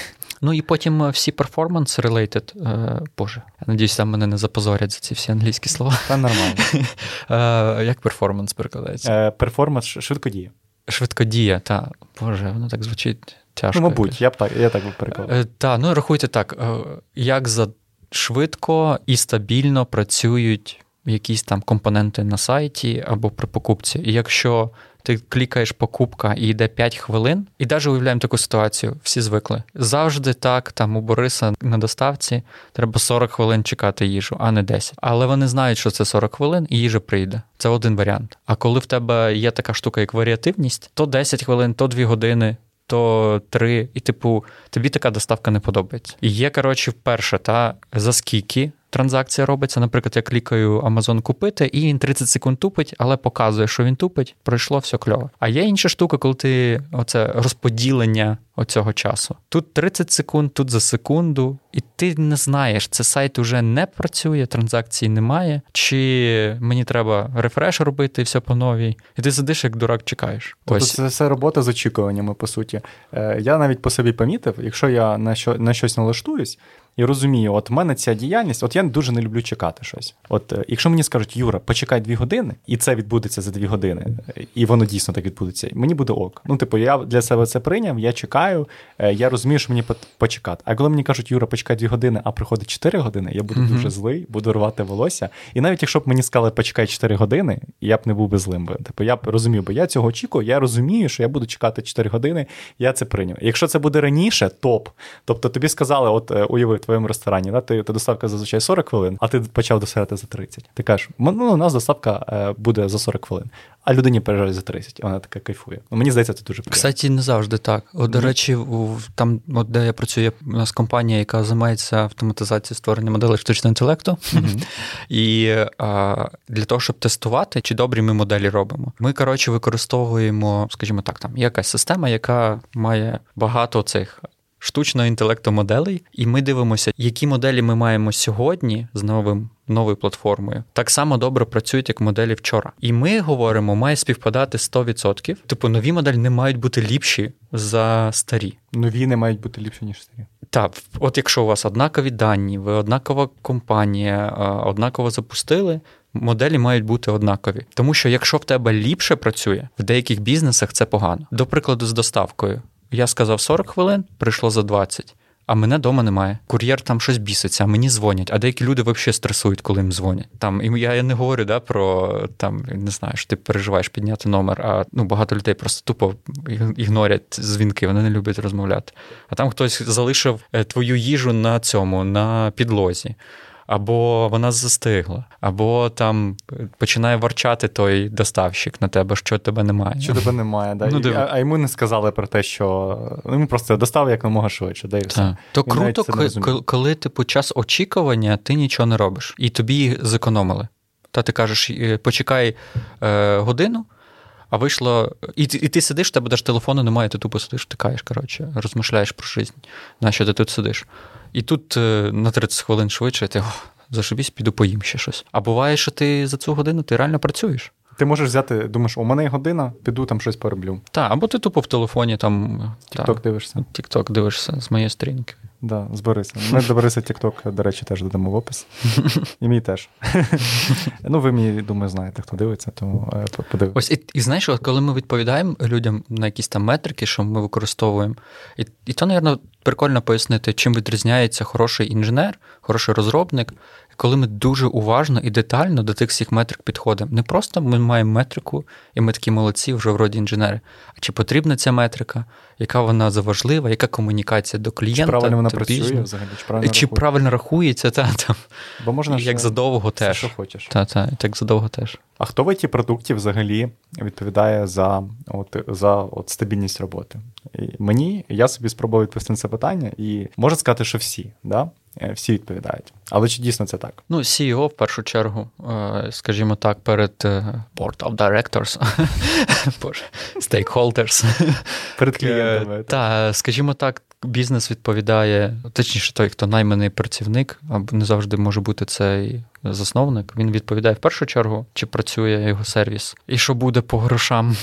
Ну і потім е, всі performance related, е, Боже, я надіюсь, там мене не запозорять за ці всі англійські слова. Та нормально. Е, як перформанс перекладається? Перформанс швидко діє. Швидкодія, та Боже, воно так звучить тяжко. Ну, мабуть, я б так я так би переклав. Е, так, ну рахуйте так, е, як за швидко і стабільно працюють якісь там компоненти на сайті або при покупці. І якщо ти клікаєш покупка і йде 5 хвилин, і навіть уявляємо таку ситуацію, всі звикли. Завжди так, там у Бориса на доставці треба 40 хвилин чекати їжу, а не 10. Але вони знають, що це 40 хвилин, і їжа прийде. Це один варіант. А коли в тебе є така штука, як варіативність, то 10 хвилин, то 2 години. То три, і типу, тобі така доставка не подобається. І є, коротше, вперше, та за скільки транзакція робиться. Наприклад, я клікаю Amazon купити, і він 30 секунд тупить, але показує, що він тупить, пройшло все кльово. А є інша штука, коли ти оце розподілення оцього часу. Тут 30 секунд, тут за секунду, і ти не знаєш, це сайт уже не працює, транзакції немає, чи мені треба рефреш робити, все по новій. І ти сидиш, як дурак, чекаєш. Тобто Ось. це все робота з очікуваннями, по суті. Е, Я навіть по собі помітив, якщо я на що на щось налаштуюсь, і розумію, от в мене ця діяльність, от я дуже не люблю чекати щось. От е, якщо мені скажуть, Юра, почекай дві години, і це відбудеться за дві години, і воно дійсно так відбудеться. Мені буде ок. Ну, типу, я для себе це прийняв, я чекаю, е, я розумію, що мені почекати. А коли мені кажуть, Юра, почекай дві години, а приходить чотири години, я буду mm-hmm. дуже злий, буду рвати волосся. І навіть якщо б мені сказали, почекай чотири години, я б не був би злим. Типу, я б розумів, бо я цього очікую, я розумію, що я буду чекати чотири години, я це прийняв. Якщо це буде раніше, топ. Тобто тобі сказали, от е, уяви твоєму ресторані, да, ти, ти доставка зазвичай 40 хвилин, а ти почав доставляти за 30. Ти кажеш, ну у нас доставка е, буде за 40 хвилин, а людині переживає за 30. Вона така кайфує. Ну, Мені здається, це дуже приємно. Кстати, не завжди так. От, До речі, там, от де я працюю, у нас компанія, яка займається автоматизацією створення моделей штучного інтелекту. Mm-hmm. І а, для того, щоб тестувати, чи добрі ми моделі робимо. Ми, коротше, використовуємо, скажімо так, там якась система, яка має багато цих штучного інтелекту моделей, і ми дивимося, які моделі ми маємо сьогодні з новим. Новою платформою так само добре працюють, як моделі вчора. І ми говоримо, має співпадати 100%. Типу, нові моделі не мають бути ліпші за старі. Нові не мають бути ліпші, ніж старі. Так, от якщо у вас однакові дані, ви однакова компанія, однаково запустили, моделі мають бути однакові. Тому що якщо в тебе ліпше працює, в деяких бізнесах це погано. До прикладу, з доставкою. Я сказав 40 хвилин, прийшло за 20. А мене вдома немає. Кур'єр там щось біситься, а мені дзвонять. А деякі люди взагалі стресують, коли їм дзвонять. Там і я не говорю да, про там, не знаю, що ти переживаєш підняти номер, а ну багато людей просто тупо ігнорять дзвінки, вони не люблять розмовляти. А там хтось залишив е, твою їжу на цьому, на підлозі або вона застигла, або там починає ворчати той доставщик на тебе, що тебе немає. Що тебе немає, да. Ну, а, а йому не сказали про те, що ну, йому просто достав якомога швидше. Да, і все. То Він круто, коли, коли типу час очікування, ти нічого не робиш, і тобі зекономили. Та ти кажеш, «Е, почекай е, годину. А вийшло, і і ти сидиш, в тебе теж телефону немає, ти тупо сидиш, тикаєш, коротше, розмишляєш про життя, на що ти тут сидиш. І тут е, на 30 хвилин швидше ти зашибісь, піду поїм ще щось. А буває, що ти за цю годину ти реально працюєш. Ти можеш взяти, думаєш, у мене є година, піду там щось пороблю. Так, або ти тупо в телефоні там. Тікток дивишся. Тікток дивишся з моєї сторінки. Да, з Борисом. Ми до Бориса TikTok, до речі, теж додамо в опис. І мій теж. Ну, ви мені, думаю, знаєте, хто дивиться, тому е, подивимось. Ось і, і знаєш, коли ми відповідаємо людям на якісь там метрики, що ми використовуємо, і і то, мабуть, прикольно пояснити, чим відрізняється хороший інженер, хороший розробник, коли ми дуже уважно і детально до тих всіх метрик підходимо. Не просто ми маємо метрику, і ми такі молодці, вже вроді інженери. А чи потрібна ця метрика, яка вона заважлива, яка комунікація до клієнта? Чи правильно вона працює бізнес? взагалі? Чи правильно, чи правильно рахується, та, там. Бо можна як задовго теж. Що хочеш. Та, та, так задовго теж. А хто в ті продукті взагалі відповідає за от, за от, стабільність роботи? І Мені я собі спробував відповісти на це питання, і можна сказати, що всі. Да? Е, всі відповідають. Але чи дійсно це так? Ну, CEO, в першу чергу, е, скажімо так, перед е, Board of Directors, Stakeholders. Перед клієнтами. Так, скажімо так, бізнес відповідає, точніше, той, хто найманий працівник, або не завжди може бути цей засновник. Він відповідає в першу чергу, чи працює його сервіс, і що буде по грошам.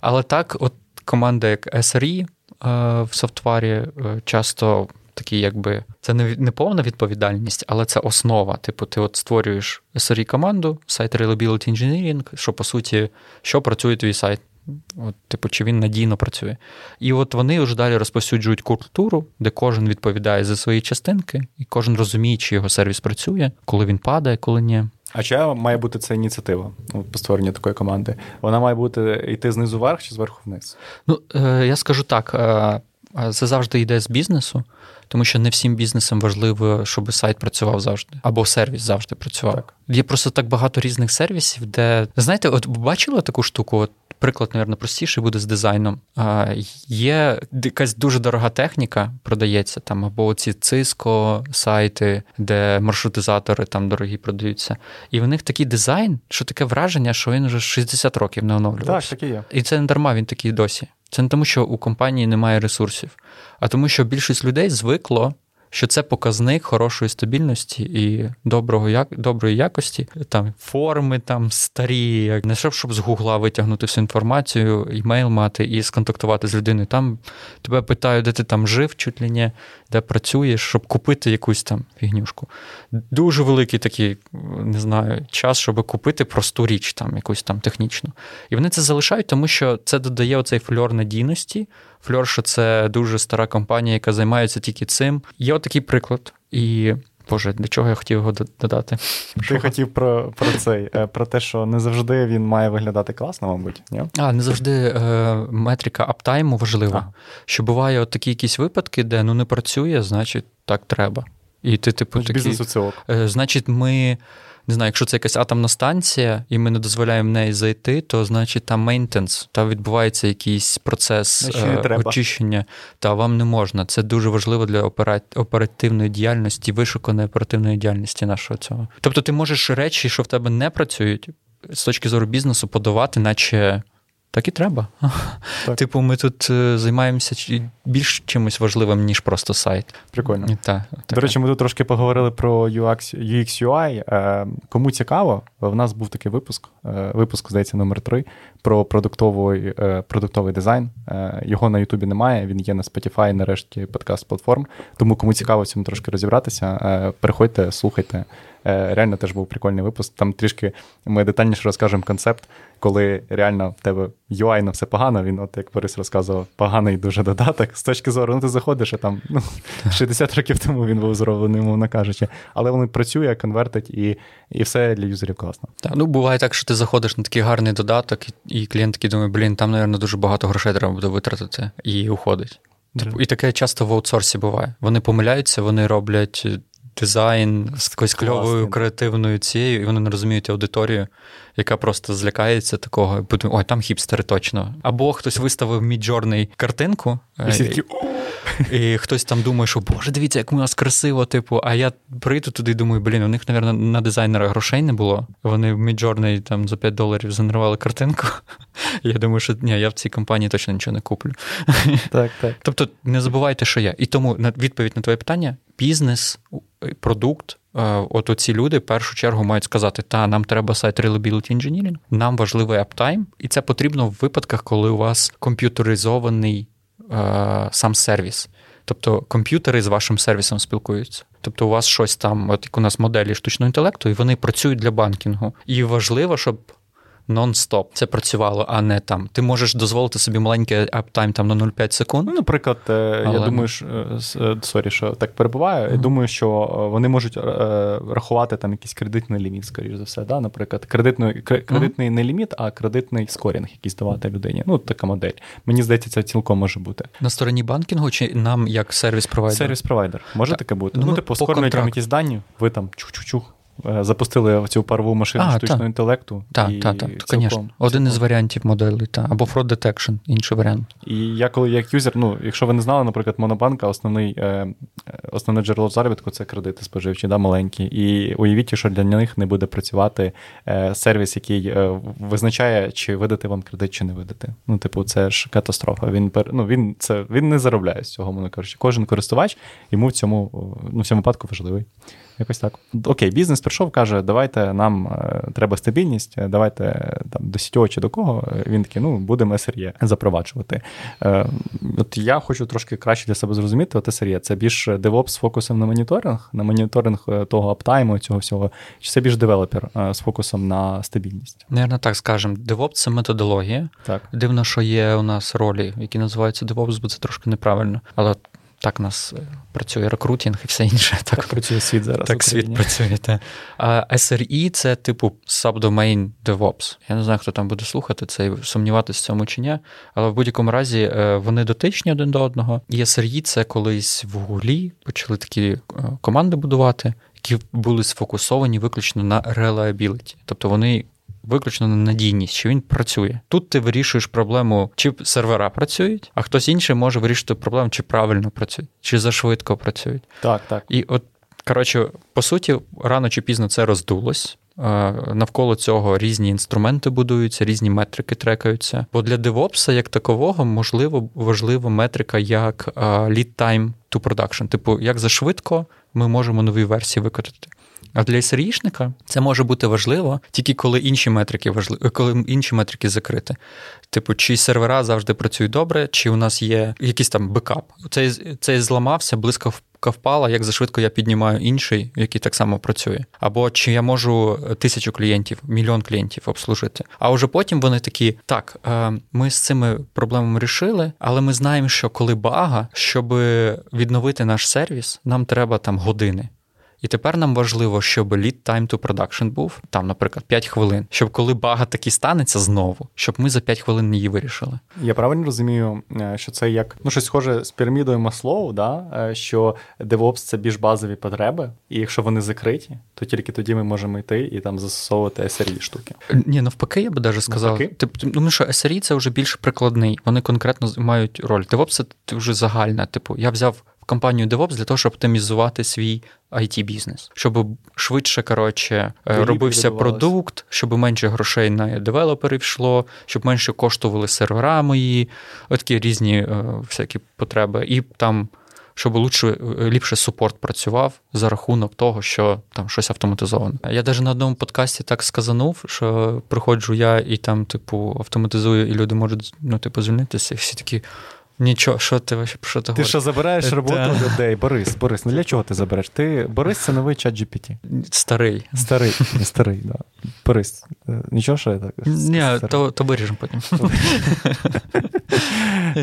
Але так, от команда, як SRE в софтварі, часто такий, якби це не не повна відповідальність, але це основа. Типу, ти от створюєш SRE команду, сайт Reliability Engineering, що по суті, що працює твій сайт. От, Типу, чи він надійно працює. І от вони вже далі розповсюджують культуру, де кожен відповідає за свої частинки, і кожен розуміє, чи його сервіс працює, коли він падає, коли ні. А чия має бути ця ініціатива ну, по створенню такої команди? Вона має бути йти знизу вверх чи зверху вниз? Ну, е, я скажу так: е, це завжди йде з бізнесу тому що не всім бізнесам важливо, щоб сайт працював завжди, або сервіс завжди працював. Так. Є просто так багато різних сервісів, де знаєте, от бачили таку штуку? От Приклад, мабуть, простіший буде з дизайном. А, Є якась дуже дорога техніка, продається там, або ці Cisco сайти, де маршрутизатори там дорогі продаються. І в них такий дизайн, що таке враження, що він вже 60 років не оновлювався. Так, такі є. І це не дарма, він такий досі. Це не тому, що у компанії немає ресурсів, а тому, що більшість людей звикло що це показник хорошої стабільності і доброго як... доброї якості. Там форми там старі, не щоб, щоб з гугла витягнути всю інформацію, імейл мати і сконтактувати з людиною. Там тебе питають, де ти там жив, чуть ли не, де працюєш, щоб купити якусь там фігнюшку. Дуже великий такий, не знаю, час, щоб купити просту річ, там, якусь там технічну. І вони це залишають, тому що це додає оцей фльор надійності. Фльор, що це дуже стара компанія, яка займається тільки цим. Є отакий приклад. І Боже, для чого я хотів його додати? Ти хотів про про цей, е, про те, що не завжди він має виглядати класно, мабуть. ні? А, не завжди е, метрика аптайму важлива. А. Що буває от такі якісь випадки, де ну не працює, значить так треба. І ти, типу, такий, е, Значить, ми не знаю, якщо це якась атомна станція, і ми не дозволяємо в неї зайти, то значить там maintenance, там відбувається якийсь процес е, очищення, та вам не можна. Це дуже важливо для оперативної діяльності, вишуканої оперативної діяльності нашого цього. Тобто, ти можеш речі, що в тебе не працюють, з точки зору бізнесу, подавати, наче. Так і треба. Так. Типу, ми тут е, займаємося більш чимось важливим, ніж просто сайт. Прикольно. Так, До речі, ми тут трошки поговорили про UX, UX UI. Е, кому цікаво, в нас був такий випуск, е, випуск, здається, номер 3 про продуктовий продуктовий дизайн. Його на Ютубі немає, він є на Spotify, нарешті подкаст платформ. Тому кому цікаво цьому трошки розібратися, переходьте, слухайте. Реально теж був прикольний випуск. Там трішки ми детальніше розкажемо концепт коли реально в тебе UI на все погано, він, от як Борис розказував, поганий дуже додаток. З точки зору, ну ти заходиш, а там ну, 60 років тому він був зроблений, мовно кажучи. Але воно працює, конвертить, і і все для юзерів класно. Так, ну буває так, що ти заходиш на такий гарний додаток, і клієнт такий думає, блін, там, мабуть, дуже багато грошей треба буде витратити, і уходить. Типу, і таке часто в аутсорсі буває. Вони помиляються, вони роблять дизайн з якоюсь кльовою креативною цією, і вони не розуміють аудиторію, яка просто злякається такого, і ой, там хіпстери точно. Або хтось виставив міджорний картинку. І всі такі, І хтось там думає, що Боже, дивіться, як у нас красиво, типу. А я прийду туди і думаю, блін, у них, мабуть, на дизайнера грошей не було. Вони в Midjourney там за 5 доларів занервали картинку. Я думаю, що ні, я в цій компанії точно нічого не куплю. Так, так. Тобто не забувайте, що я. І тому відповідь на твоє питання: бізнес, продукт. Е, от оці люди в першу чергу мають сказати, та нам треба сайт Reliability Engineering, нам важливий аптайм, і це потрібно в випадках, коли у вас комп'ютеризований е, сам сервіс. Тобто комп'ютери з вашим сервісом спілкуються. Тобто, у вас щось там, от як у нас моделі штучного інтелекту, і вони працюють для банкінгу. І важливо, щоб нон-стоп це працювало, а не там. Ти можеш дозволити собі маленький аптайм там на 0,5 секунд. Ну, наприклад, Але... я думаю, що, е, сорі, що так перебиваю. Я думаю, що е, вони можуть е, рахувати там якийсь кредитний ліміт, скоріш за все. Да? Наприклад, кредитний, кредитний не ліміт, а кредитний скорінг, якийсь давати людині. Ну, така модель. Мені здається, це цілком може бути. На стороні банкінгу чи нам як сервіс-провайдер? Сервіс-провайдер. Може так. таке бути? Ну, ну типу, скормлять там якісь дані, ви там чух-чух-чух. Е, запустили цю парову машину а, штучного та. інтелекту. Так, так, так, звісно. Один із варіантів моделі, та. або fraud detection, інший варіант. І я коли як юзер, ну, якщо ви не знали, наприклад, Монобанка, основний, е, основне джерело заробітку це кредити споживчі, да, маленькі. І уявіть, що для них не буде працювати е, сервіс, який е, визначає, чи видати вам кредит, чи не видати. Ну, типу, це ж катастрофа. Він ну, він, це, він не заробляє з цього, мовно кажучи. Кожен користувач йому в цьому ну, в цьому випадку важливий. Якось так. Окей, бізнес прийшов, каже, давайте нам е, треба стабільність, е, давайте там до сітього чи до кого. Він такий, ну, будемо SRE запроваджувати. Е, от я хочу трошки краще для себе зрозуміти, от SRE – це більш DevOps з фокусом на моніторинг, на моніторинг того аптайму, цього всього, чи це більш developer з фокусом на стабільність? Наверно, так скажемо. DevOps – це методологія. Так. Дивно, що є у нас ролі, які називаються DevOps, бо це трошки неправильно. Але так нас е, працює рекрутінг і все інше. Так, так працює світ зараз. Так світ працює. Та. А SRE – це типу subdomain DevOps. Я не знаю, хто там буде слухати це і сумніватися в цьому чи ні. Але в будь-якому разі е, вони дотичні один до одного. І SRE – це колись в Гуглі почали такі е, команди будувати, які були сфокусовані виключно на reliability. Тобто вони виключно на надійність, що він працює. Тут ти вирішуєш проблему, чи сервера працюють, а хтось інший може вирішити проблему, чи правильно працюють, чи зашвидко працюють. Так, так. І от, коротше, по суті, рано чи пізно це роздулось. Навколо цього різні інструменти будуються, різні метрики трекаються. Бо для DevOps як такового можливо важлива метрика як lead time to production, типу, як за швидко ми можемо нові версії викотати. А для SRE-шника це може бути важливо тільки коли інші метрики важливі, коли інші метрики закриті. Типу, чи сервера завжди працюють добре, чи у нас є якийсь там бекап. Цей цей зламався, блискавка впала, як зашвидко я піднімаю інший, який так само працює. Або чи я можу тисячу клієнтів, мільйон клієнтів обслужити. А вже потім вони такі: так, е, ми з цими проблемами рішили, але ми знаємо, що коли бага, щоб відновити наш сервіс, нам треба там години. І тепер нам важливо, щоб lead time to production був там, наприклад, 5 хвилин, щоб коли бага таки станеться знову, щоб ми за 5 хвилин її вирішили. Я правильно розумію, е, що це як ну щось схоже з пірамідою Маслоу, да? Е, що DevOps – це більш базові потреби, і якщо вони закриті, то тільки тоді ми можемо йти і там застосовувати SRE штуки. Ні, навпаки, я би даже сказав. Типу, тому що SRE – це вже більш прикладний. Вони конкретно мають роль. DevOps – це вже загальна. Типу, я взяв компанію DevOps для того, щоб оптимізувати свій it бізнес щоб швидше коротше, е, робився продукт, щоб менше грошей на девелоперів йшло, щоб менше коштували сервера мої, такі різні е, всякі потреби, і там. Щоб лучше, е, ліпше супорт працював за рахунок того, що там щось автоматизовано. Я навіть на одному подкасті так сказанув, що приходжу я і там, типу, автоматизую, і люди можуть ну, типу, звільнитися, і всі такі. Нічого, що ти про що ти Ти що забираєш роботу людей? Борис, Борис, ну для чого ти забереш? Ти Борис це новий чат GPT. Старий. Старий, не старий, да. Борис, е, нічого, що я так. Ні, то то виріжемо потім.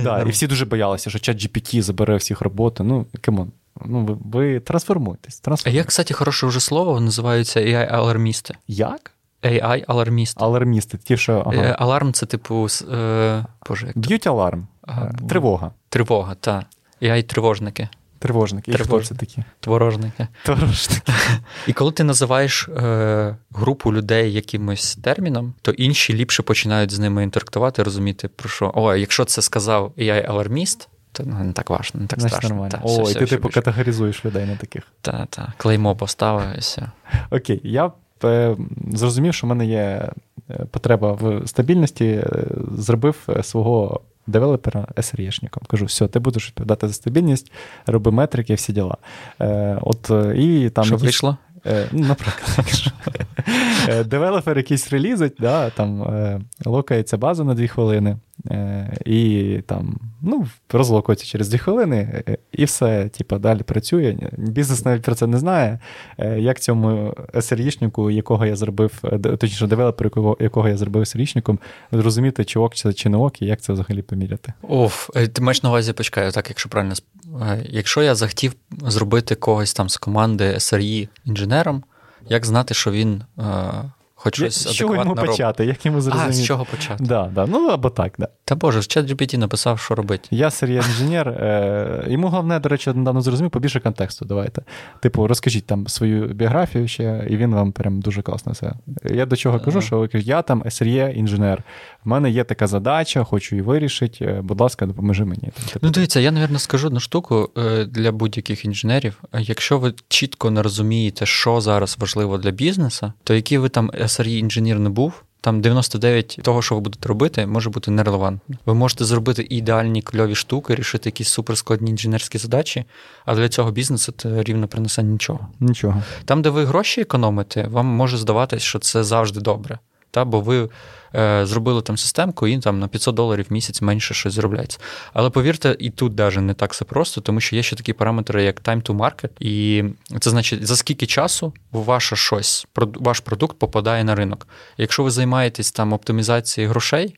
да, І всі дуже боялися, що чат GPT забере всіх роботу. Ну, come on. Ну, ви, ви трансформуєтесь. трансформуєтесь. А є, кстати, хороше вже слово, називається AI-алармісти. Як? AI-алармісти. Алармісти, ті, що. Ага. Е, аларм це типу. Е, Боже, як Б'ють аларм. Ага. Тривога. Тривога, так. AI-тривожники. Тривожники. І Тривож... хто це такі? Творожники. Творожники. І коли ти називаєш е, групу людей якимось терміном, то інші ліпше починають з ними інтерактувати, розуміти, про що. О, якщо це сказав AI-аларміст, то ну, не так важно, не так Значить, страшно. нормально. Та, О, все, і все, ти все типу більше. категоризуєш людей на таких. Та, та. Клеймо поставив і все. Окей, я е, зрозумів, що в мене є е, потреба в стабільності, е, зробив е, свого developer а SRE-шником. Кажу, все, ти будеш відповідати за стабільність, роби метрики, всі діла. Е, от, е, і там Що вийшло? Е, ну, наприклад, е, developer якийсь релізить, да, там е, lock ається база на 2 хвилини, е, і там ну, роз lock ується через 2 хвилини, е, і все, типу, далі працює. Бізнес навіть про це не знає. Е, Як цьому SRE-шнику, якого я зробив, е, точніше, девелоперу, якого, я зробив SRE-шником, зрозуміти, чи ок це чи не ок, і як це взагалі поміряти. Оф, е, ти маєш на увазі, почекай, так, якщо правильно. е, Якщо я захотів зробити когось там з команди SRE інженером, як знати, що він е, хоч щось З чого йому почати? Як йому зрозуміти? А, з чого почати? Да, да. Ну або так, да. Та Боже, в чат GPT написав, що робити. Я серія інженер. Е, йому головне, до речі, недавно зрозумів, побільше контексту. Давайте. Типу, розкажіть там свою біографію ще, і він вам прям дуже класно все. Я до чого кажу, що ви кажете, я там SRE інженер. В мене є така задача, хочу її вирішити. е, Будь ласка, допоможи мені. Типу, Ну, дивіться, я, напевно, скажу одну штуку е, для будь-яких інженерів. Е, Якщо ви чітко не розумієте, що зараз важливо для бізнесу, то який ви там SRE інженер не був. Там 99 того, що ви будете робити, може бути нерелевантно. Ви можете зробити ідеальні кльові штуки, рішити якісь суперскладні інженерські задачі, а для цього бізнесу це рівно принесе нічого. Нічого. Там, де ви гроші економите, вам може здаватись, що це завжди добре. Та, бо ви е, зробили там системку, і там на 500 доларів в місяць менше щось заробляється. Але повірте, і тут навіть не так все просто, тому що є ще такі параметри, як time to market, і це значить, за скільки часу ваше щось, ваш продукт попадає на ринок. Якщо ви займаєтесь там оптимізацією грошей,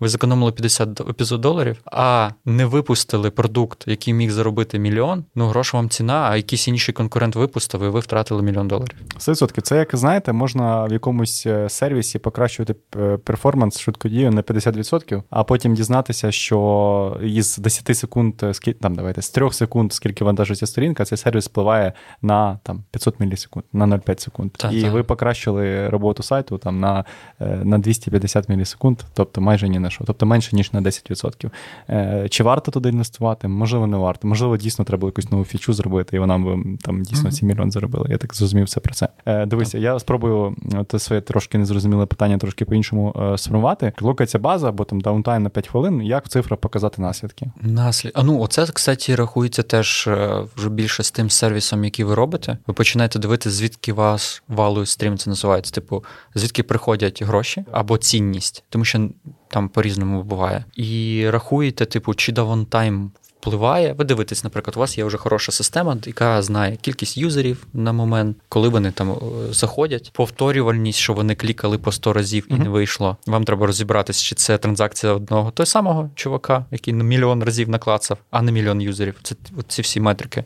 ви зекономили 50 до- 500 доларів, а не випустили продукт, який міг заробити мільйон, ну грош вам ціна, а якийсь інший конкурент випустив, і ви втратили мільйон доларів. 100%. Це, як знаєте, можна в якомусь е, сервісі покращувати е, перформанс швидкодію на 50%, а потім дізнатися, що із 10 секунд, е, скільки там давайте з 3 секунд, скільки вантажиться сторінка, цей сервіс впливає на там 500 мілісекунд, на 0,5 секунд. Та, і та. ви покращили роботу сайту там на, на 250 мілісекунд, тобто майже ні на що, тобто менше ніж на 10%. Е, Чи варто туди інвестувати? Можливо, не варто. Можливо, дійсно треба було якусь нову фічу зробити, і вона б там дійсно Мгм. 7 мільйон заробила. Я так зрозумів все про це. Е, Дивися, я спробую е, те своє трошки незрозуміле питання трошки по-іншому е, сформувати. Локається база або там downtime на 5 хвилин. Як в цифрах показати наслідки? Наслід. А ну, оце, кстати, рахується теж вже більше з тим сервісом, який ви робите. Ви починаєте дивитися, звідки вас value stream, це називається. Типу, звідки приходять гроші або цінність, тому що там по-різному буває. І рахуєте, типу, чи downtime впливає. Ви дивитесь, наприклад, у вас є вже хороша система, яка знає кількість юзерів на момент, коли вони там е, заходять, повторювальність, що вони клікали по 100 разів і Мгм. не вийшло. Вам треба розібратися, чи це транзакція одного той самого чувака, який на мільйон разів наклацав, а не мільйон юзерів. Це ці всі метрики.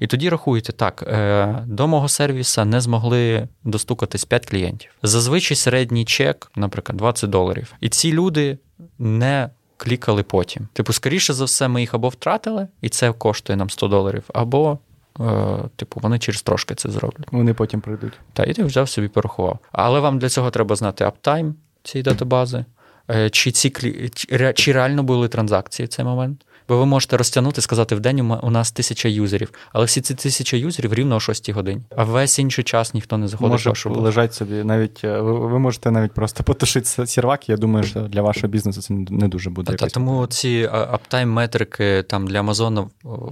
І тоді рахуєте так: е, до мого сервіса не змогли достукатись 5 клієнтів. Зазвичай середній чек, наприклад, 20 доларів. І ці люди не клікали потім. Типу, скоріше за все, ми їх або втратили, і це коштує нам 100 доларів, або. е, Типу, вони через трошки це зроблять. Вони потім прийдуть. Та і ти взяв собі порахував. Але вам для цього треба знати аптайм цієї датабази, е, чи ці чи реально були транзакції в цей момент. Бо ви можете розтягнути, сказати, в день у нас тисяча юзерів, але всі ці тисяча юзерів рівно о 6 годині. А весь інший час ніхто не заходить Може вашу лежать собі навіть е, ви, ви можете навіть просто потушити сервак. Я думаю, що для вашого бізнесу це не дуже буде. Та, тому ці аптайм метрики там для Амазона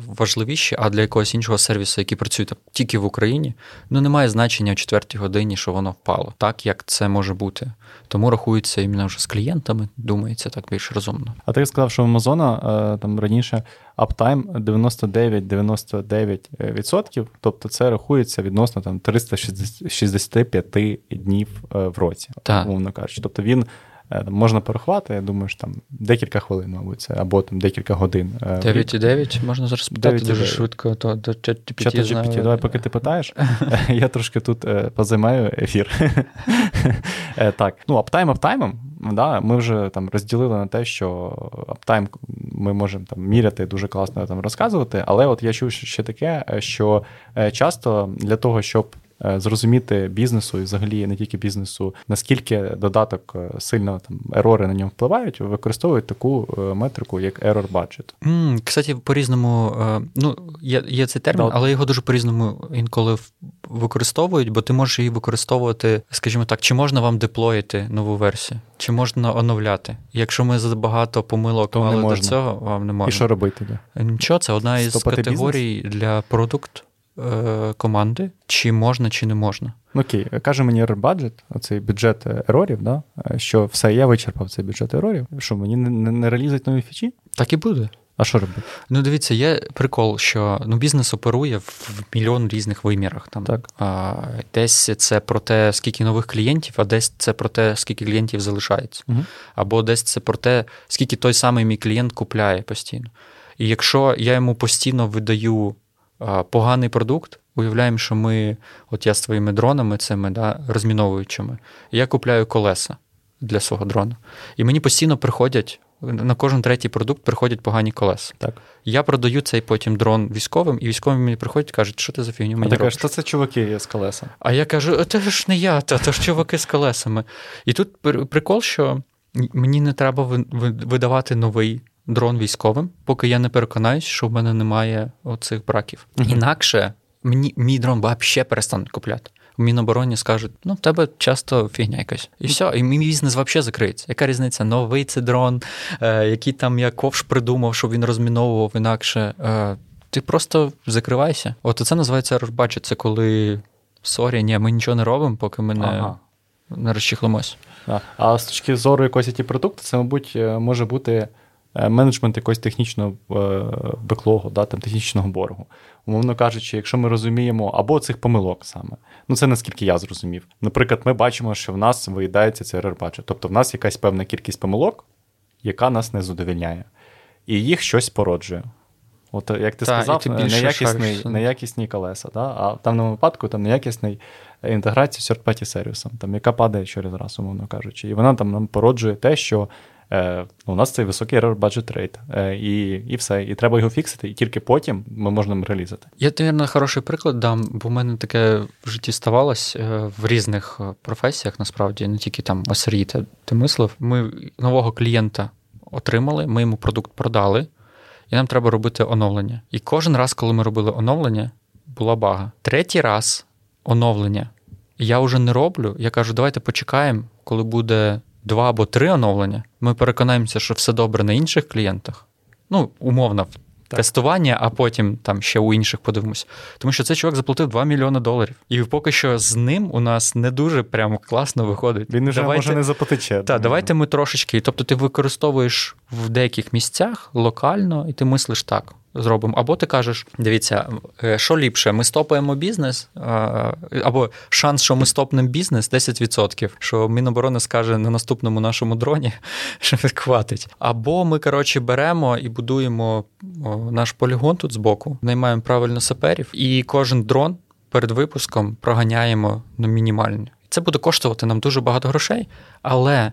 важливіші, а для якогось іншого сервісу, який працює там тільки в Україні, ну немає значення о 4 годині, що воно впало, так як це може бути. Тому рахується іменно вже з клієнтами, думається так більш розумно. А ти сказав, що в Амазона е, там раніше аптайм 99-99%, тобто це рахується відносно там 365 днів е, в році, Так. умовно кажучи. Тобто він можна порахувати, я думаю, що там декілька хвилин, мабуть, це, або там декілька годин. е, в 9,9 можна зараз питати 9,9. дуже швидко, то до ChatGPT GPT, давай, поки ти питаєш, я трошки тут е, позаймаю ефір. Е, Так, ну аптайм аптаймом, да, ми вже там розділили на те, що аптайм ми можемо там міряти, дуже класно там розказувати, але от я чув ще таке, е, що е, часто для того, щоб е, зрозуміти бізнесу і взагалі не тільки бізнесу, наскільки додаток е, сильно там ерори на ньому впливають, використовують таку е, метрику, як error budget. Mm, кстати, по-різному, ну, є є цей термін, але його дуже по-різному інколи використовують, бо ти можеш її використовувати, скажімо так, чи можна вам деплоїти нову версію, чи можна оновляти. Якщо ми забагато помилок То мали до цього, вам не можна. І що робити? Нічого, це одна із Стопати категорій бізнес? для продукт е, команди, чи можна, чи не можна. Ну, окей, каже мені budget, оцей бюджет ерорів, да? що все, я вичерпав цей бюджет ерорів. Що мені не, не, не релізать нові фічі? Так і буде. А що робити? Ну, дивіться, є прикол, що ну, бізнес оперує в мільйон різних вимірах. Там так. А, Десь це про те, скільки нових клієнтів, а десь це про те, скільки клієнтів залишається. Угу. Або десь це про те, скільки той самий мій клієнт купляє постійно. І якщо я йому постійно видаю поганий продукт, уявляємо, що ми, от я з твоїми дронами, цими да, розміновуючими, я купляю колеса для свого дрона. І мені постійно приходять на кожен третій продукт приходять погані колеса. Так. Я продаю цей потім дрон військовим, і військові мені приходять і кажуть, що ти за фігню мені А ти кажеш, що це чуваки з колесами. А я кажу, це ж не я, це ж чуваки з колесами. І тут прикол, що мені не треба видавати новий дрон військовим, поки я не переконаюсь, що в мене немає оцих браків. uh Інакше мені мій дрон взагалі перестануть купляти в Мінобороні скажуть, ну в тебе часто фігня якась. І все, і мій бізнес взагалі закриється. Яка різниця? Новий це дрон, е, який там я ковш придумав, щоб він розміновував інакше. Е, ти просто закривайся. От це називається error Це коли сорі, ні, ми нічого не робимо, поки ми не, ага. не розчихлимось. А, а з точки зору якогось ті продукту, це, мабуть, е, може бути. Е, менеджмент якогось технічного е, беклогу, да, там, технічного боргу. Умовно кажучи, якщо ми розуміємо, або цих помилок саме. Ну, це наскільки я зрозумів. Наприклад, ми бачимо, що в нас виїдається цей рербаче, Тобто в нас якась певна кількість помилок, яка нас не задовільняє. І їх щось породжує. От як ти Та, сказав, неякісний, неякісні колеса. Да? А в даному випадку там неякісний інтеграція з third-party сервісом, там, яка падає через раз, умовно кажучи. І вона там нам породжує те, що Е, у нас цей високий error budget rate, е, і і все. І треба його фіксити, і тільки потім ми можемо релізати. Я, мабуть, хороший приклад дам, бо в мене таке в житті ставалось е, в різних професіях, насправді, не тільки там та ти мислив. Ми нового клієнта отримали, ми йому продукт продали, і нам треба робити оновлення. І кожен раз, коли ми робили оновлення, була бага. Третій раз оновлення я вже не роблю. Я кажу, давайте почекаємо, коли буде два або три оновлення, ми переконаємося, що все добре на інших клієнтах. Ну, умовно, так. тестування, а потім там ще у інших подивимось. Тому що цей чувак заплатив 2 мільйони доларів. І поки що з ним у нас не дуже прямо класно виходить. Він вже давайте... може не заплатити. Так, давайте ми трошечки. Тобто ти використовуєш в деяких місцях локально, і ти мислиш так зробимо. Або ти кажеш: дивіться, е, що ліпше, ми стопаємо бізнес, або шанс, що ми стопнемо бізнес 10%, що Міноборони скаже на наступному нашому дроні, що хватить. Або ми, коротше, беремо і будуємо наш полігон тут збоку, наймаємо правильно саперів, і кожен дрон перед випуском проганяємо на мінімальні. Це буде коштувати нам дуже багато грошей, але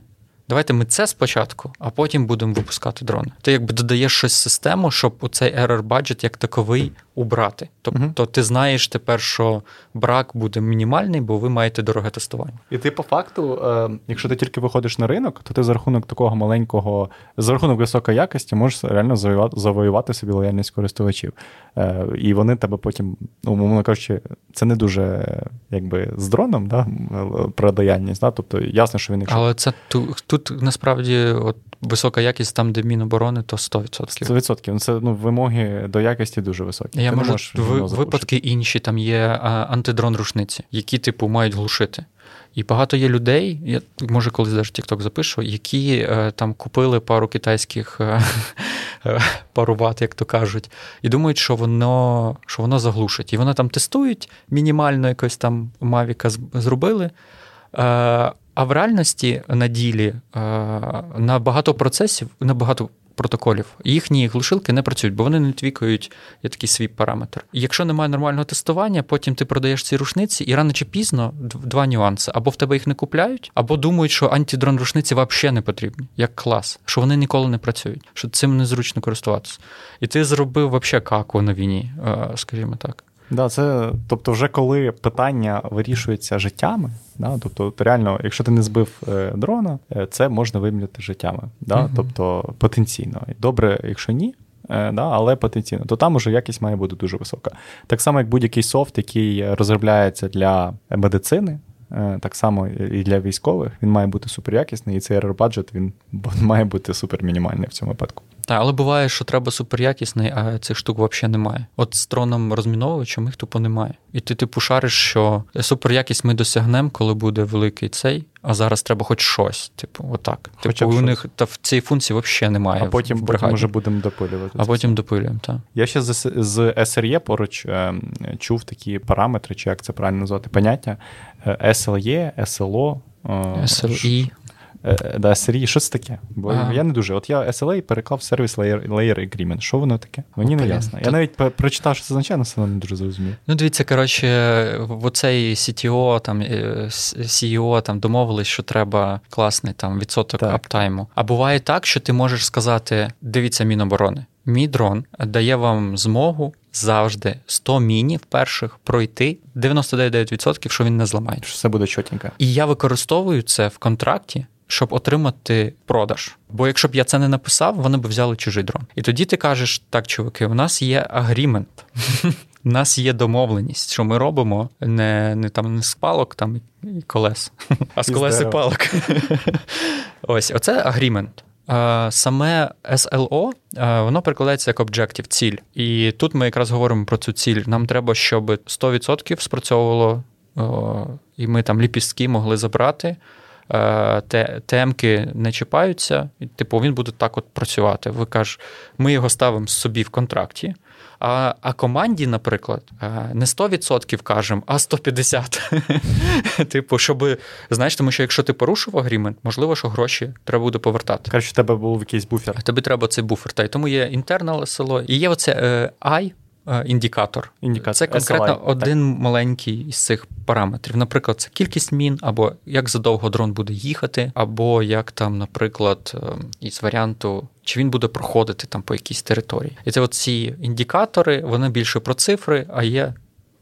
Давайте ми це спочатку, а потім будемо випускати дрони. Ти якби додаєш щось в систему, щоб у цей error budget як таковий убрати. Тобто ти знаєш тепер, що брак буде мінімальний, бо ви маєте дороге тестування. І ти по факту, е, якщо ти тільки виходиш на ринок, то ти за рахунок такого маленького, за рахунок високої якості можеш реально завоювати, завоювати собі лояльність користувачів. Е, І вони тебе потім, ну, умовно кажучи, це не дуже якби з дроном, да, про лояльність. Да? Тобто ясно, що він якщо... Але це тут, тут насправді от висока якість там, де Міноборони, то 100%. 100%. Ну, це ну, вимоги до якості дуже високі. Я можу в, випадки інші там є антидрон рушниці, які, типу, мають глушити. І багато є людей, я може колись навіть TikTok запишу, які е, там купили пару китайських е, е, пару ват, як то кажуть, і думають, що воно що воно заглушить. І вони там тестують, мінімально якось там Мавіка зробили. А в реальності на ділі на багато процесів, на багато протоколів, їхні глушилки не працюють, бо вони не твікають є такий свій параметр. І якщо немає нормального тестування, потім ти продаєш ці рушниці, і рано чи пізно два нюанси: або в тебе їх не купляють, або думають, що антидрон рушниці взагалі не потрібні, як клас, що вони ніколи не працюють, що цим незручно користуватися. І ти зробив взагалі каку на війні, скажімо так. Да, це, Тобто, вже коли питання вирішується життями, да, тобто реально, якщо ти не збив е, дрона, е, це можна виміряти життями. Да, uh Тобто потенційно. Добре, якщо ні, е, да, але потенційно, то там уже якість має бути дуже висока. Так само, як будь-який софт, який розробляється для медицини. Е, так само і для військових він має бути суперякісний, і цей error баджет він має бути супермінімальний в цьому випадку. Так, але буває, що треба суперякісний, а цих штук взагалі немає. От з троном розміновувачем їх тупо немає. І ти типу шариш, що суперякість ми досягнемо, коли буде великий цей, а зараз треба хоч щось. Типу, отак. Хоча типу, у них та в цій функції взагалі немає. А потім в потім вже будемо допилювати. А потім допилюємо, так. Я ще з, з SRE поруч е, чув такі параметри, чи як це правильно назвати, поняття SLE, SLO. SLE. Е, да, SRE, що це таке? Бо ага. я не дуже. От я SLA переклав Service Layer, Layer Agreement. Що воно таке? Мені не ясно. Я навіть прочитав, що це означає, але все одно не дуже зрозумів. Ну, дивіться, коротше, в оцей CTO, там, е, CEO там домовились, що треба класний там відсоток так. аптайму. А буває так, що ти можеш сказати: дивіться, Міноборони. Мій дрон дає вам змогу завжди 100 мінів перших пройти 99%, що він не зламає. Що Все буде чотенько. І я використовую це в контракті щоб отримати продаж. Бо якщо б я це не написав, вони б взяли чужий дрон. І тоді ти кажеш: так, чуваки, у нас є агрімент. У нас є домовленість, що ми робимо не не там не з палок там і колес, а з колес і палок. Ось, оце агрімент. Саме SLO, воно перекладається як Objective, ціль. І тут ми якраз говоримо про цю ціль. Нам треба, щоб 100% спрацьовувало, і ми там ліпістки могли забрати. Е, темки не чіпаються, і, типу, він буде так от працювати. Ви кажете, ми його ставимо собі в контракті. А а команді, наприклад, е, не 100% кажемо, а 150%. Типу, щоб знаєш, тому що якщо ти порушив агрімент, можливо, що гроші треба буде повертати. Краще, в тебе був якийсь буфер. Тобі треба цей буфер. Та й тому є інтернал село, І є оце е, I, Е, індикатор. індикатор. Це конкретно SLI. один так. маленький із цих параметрів. Наприклад, це кількість мін, або як задовго дрон буде їхати, або як там, наприклад, е, із варіанту. Чи він буде проходити там по якійсь території. І це от ці індикатори, вони більше про цифри, а є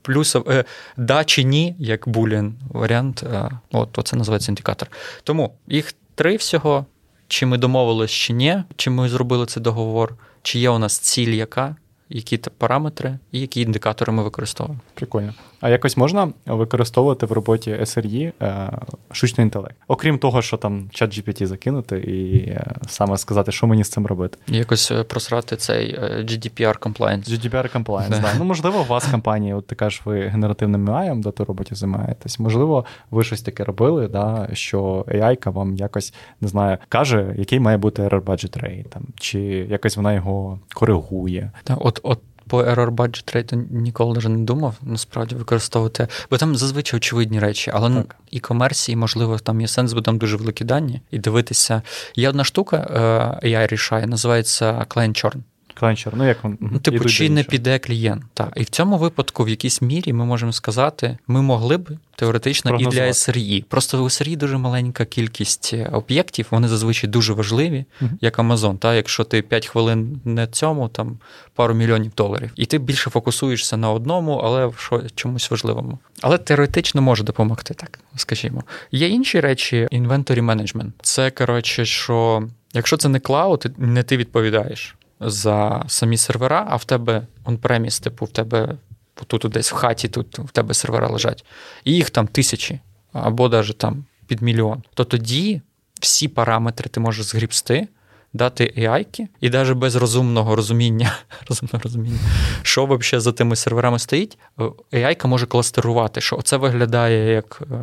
плюс е, да чи ні, як булін варіант. Е, от це називається індикатор. Тому їх три всього. Чи ми домовились, чи ні, чи ми зробили цей договор, чи є у нас ціль яка, які параметри і які індикатори ми використовуємо. Прикольно. А якось можна використовувати в роботі SRE е, штучний інтелект, окрім того, що там чат GPT закинути, і е, саме сказати, що мені з цим робити. Якось е, просрати цей GDPR compliance. GDPR compliance, да. да. Ну, можливо, у вас компанія, от ти кажеш, ви генеративним AI в датороботі займаєтесь. Можливо, ви щось таке робили, да, що AI вам якось не знаю, каже, який має бути error budget rate, там, чи якось вона його коригує. Та, от, от по error budget rate ніколи вже не думав, насправді використовувати. Бо там зазвичай очевидні речі, але так. і комерції, можливо, там є сенс, бо там дуже великі дані, і дивитися. Є одна штука, е, AI рішає, називається Client Churn. Кланчер, ну як він? Ну, типу, чи не піде клієнт? Так. І в цьому випадку, в якійсь мірі, ми можемо сказати, ми могли б теоретично і для SRE. Просто у SRE дуже маленька кількість е, об'єктів, вони зазвичай дуже важливі, uh як Amazon. Та? Якщо ти 5 хвилин не цьому, там пару мільйонів доларів. І ти більше фокусуєшся на одному, але в чомусь важливому. Але теоретично може допомогти, так скажімо. Є інші речі, inventory management. Це коротше, що якщо це не клауд, не ти відповідаєш за самі сервера, а в тебе он-преміс, типу, в тебе тут десь в хаті, тут в тебе сервера лежать, і їх там тисячі, або навіть там під мільйон, то тоді всі параметри ти можеш згрібсти дати AI, і навіть без розумного розуміння, розумного розуміння, що взагалі за тими серверами стоїть, AI може кластерувати, що оце виглядає як е,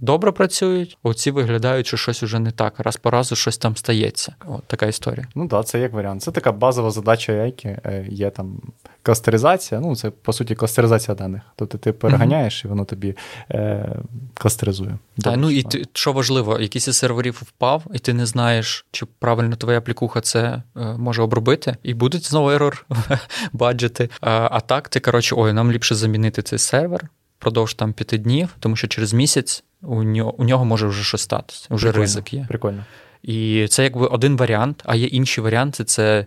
добре працюють, оці виглядають, що щось уже не так. Раз по разу щось там стається. От така історія. Ну так, це як варіант. Це така базова задача AI, е, є там кластеризація, ну це по суті кластеризація даних. Тобто ти переганяєш, і воно тобі е, кластеризує. Так, ну і ти, що важливо, якийсь із серверів впав, і ти не знаєш, чи правильно твоя аплікуха це е, може обробити, і будуть знову ерор баджети. А, а так, ти коротше, ой, нам ліпше замінити цей сервер впродовж там п'яти днів, тому що через місяць у нього у нього може вже щось статися, вже Прикольно. ризик є. Прикольно. І це якби один варіант, а є інші варіанти це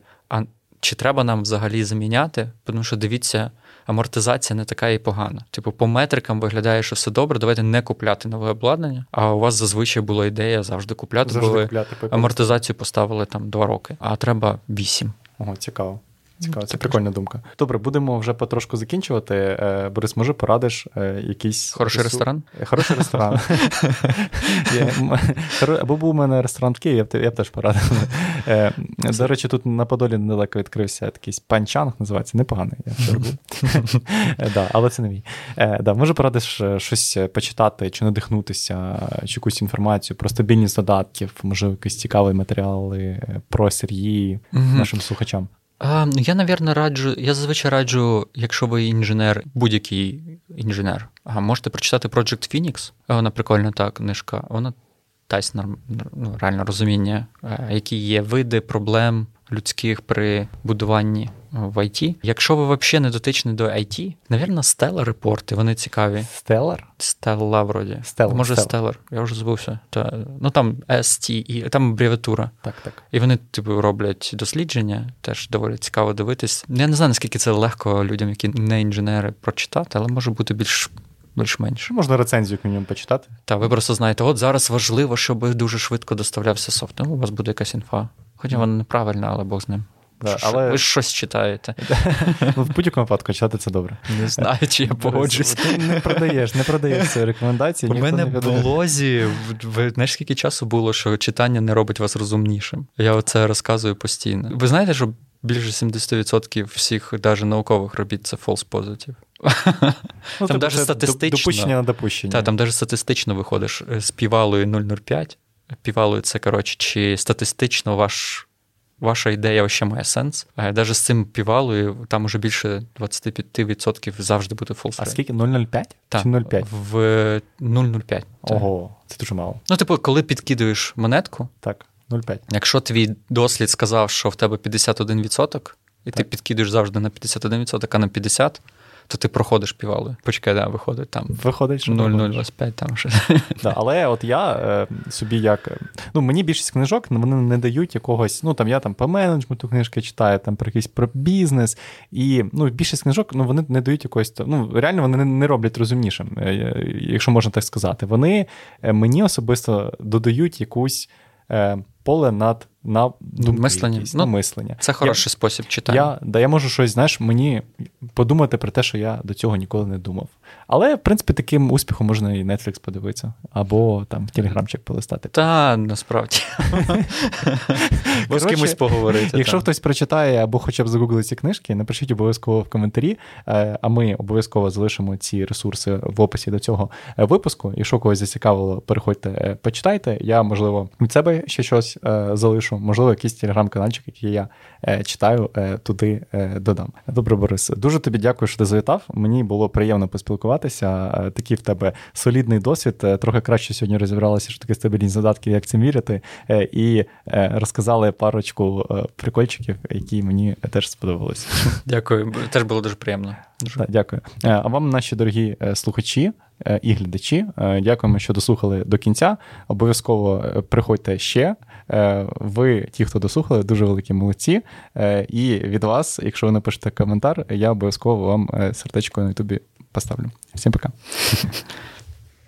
чи треба нам взагалі заміняти, тому що дивіться амортизація не така і погана. Типу, по метрикам виглядає, що все добре, давайте не купляти нове обладнання. А у вас зазвичай була ідея завжди купляти, завжди бо ви купляти амортизацію поставили там два роки, а треба вісім. Ого, цікаво. Цікаво, це прикольна думка. Добре, будемо вже потрошку закінчувати. Е, Борис, може, порадиш е, якийсь хороший ресторан? Е, хороший ресторан. Або був у мене ресторан в Києві, я б теж порадив. До речі, тут на Подолі недалеко відкрився такий панчанг, називається непоганий. Але це не мій. Може, порадиш щось почитати, чи надихнутися, чи якусь інформацію про стабільність додатків, може, якісь цікаві матеріали про Сергії нашим слухачам. Ну, Я, навірно, раджу. Я зазвичай раджу, якщо ви інженер, будь-який інженер, а можете прочитати Project Phoenix. Вона прикольна та книжка. Вона дасть ну, реально розуміння, які є види проблем людських при будуванні в IT. Якщо ви взагалі не дотичні до IT, навірно, Stellar репорти, вони цікаві. Stellar? Stella, вроді. Stellar. Може, Stellar. Я вже забувся. Та, Ну там ST, там абревіатура. Так, так. І вони, типу, роблять дослідження, теж доволі цікаво дивитись. Я не знаю, наскільки це легко людям, які не інженери, прочитати, але може бути більш. Більш-менш. Можна рецензію ньому почитати. Так, ви просто знаєте, от зараз важливо, щоб дуже швидко доставлявся софт. Ну, у вас буде якась інфа. Хоча вона неправильна, але Бог з ним. Да, але... Ви ж щось читаєте. Ну, В будь-якому випадку читати це добре. Не знаю, чи я погоджуюсь. Ти не продаєш, не продаєш ці рекомендації. У мене в блозі, ви знаєш, скільки часу було, що читання не робить вас розумнішим. Я оце розказую постійно. Ви знаєте, що більше 70% всіх навіть наукових робіт це false positive? Ну, там навіть статистично. Допущення на допущення. Так, там навіть статистично виходиш з півалою 005. Півалою це, коротше, чи статистично ваш ваша ідея ще має сенс. Навіть з цим півалою там уже більше 25% завжди буде фолс. А скільки? 0,05? Так, Чи 0,5? В 0,05. Ого, це дуже мало. Ну, типу, коли підкидуєш монетку, так, 0,5. Якщо твій дослід сказав, що в тебе 51%, і так. ти підкидуєш завжди на 51%, а на 50%, то ти проходиш півалою. Почекай, да, виходить там. Виходить, що 0,025 там щось. Да, але от я е, собі як. Ну, мені більшість книжок ну, вони не дають якогось. Ну там я там по менеджменту книжки читаю, там про якийсь про бізнес. І ну, більшість книжок ну, вони не дають якогось. Ну, реально вони не роблять розумнішим, е, якщо можна так сказати. Вони е, мені особисто додають якусь поле над на думки мислення. Якісь, ну, на мислення. Це хороший я, спосіб читання. Я, да, я можу щось, знаєш, мені подумати про те, що я до цього ніколи не думав. Але, в принципі, таким успіхом можна і Netflix подивитися, або там телеграмчик полистати. Та насправді. Бо з кимось поговорити. Якщо хтось прочитає або хоча б загуглить ці книжки, напишіть обов'язково в коментарі, е, а ми обов'язково залишимо ці ресурси в описі до цього е, випуску. Якщо когось зацікавило, переходьте, е, почитайте. Я, можливо, від себе ще щось залишу, можливо, якийсь телеграм-каналчик, який я читаю, туди додам. Добре, Борис, дуже тобі дякую, що ти завітав. Мені було приємно поспілкуватися. Е, такий в тебе солідний досвід. Е, трохи краще сьогодні розібралися, що таке стабільність задатків, як це міряти, е, і розказали парочку прикольчиків, які мені теж сподобалися. Дякую, теж було дуже приємно. Дуже. Так, Дякую. А вам, наші дорогі слухачі і глядачі, дякуємо, що дослухали до кінця. Обов'язково приходьте ще. Ви, ті, хто дослухали, дуже великі молодці. І від вас, якщо ви напишете коментар, я обов'язково вам сердечко на ютубі поставлю. Всім пока.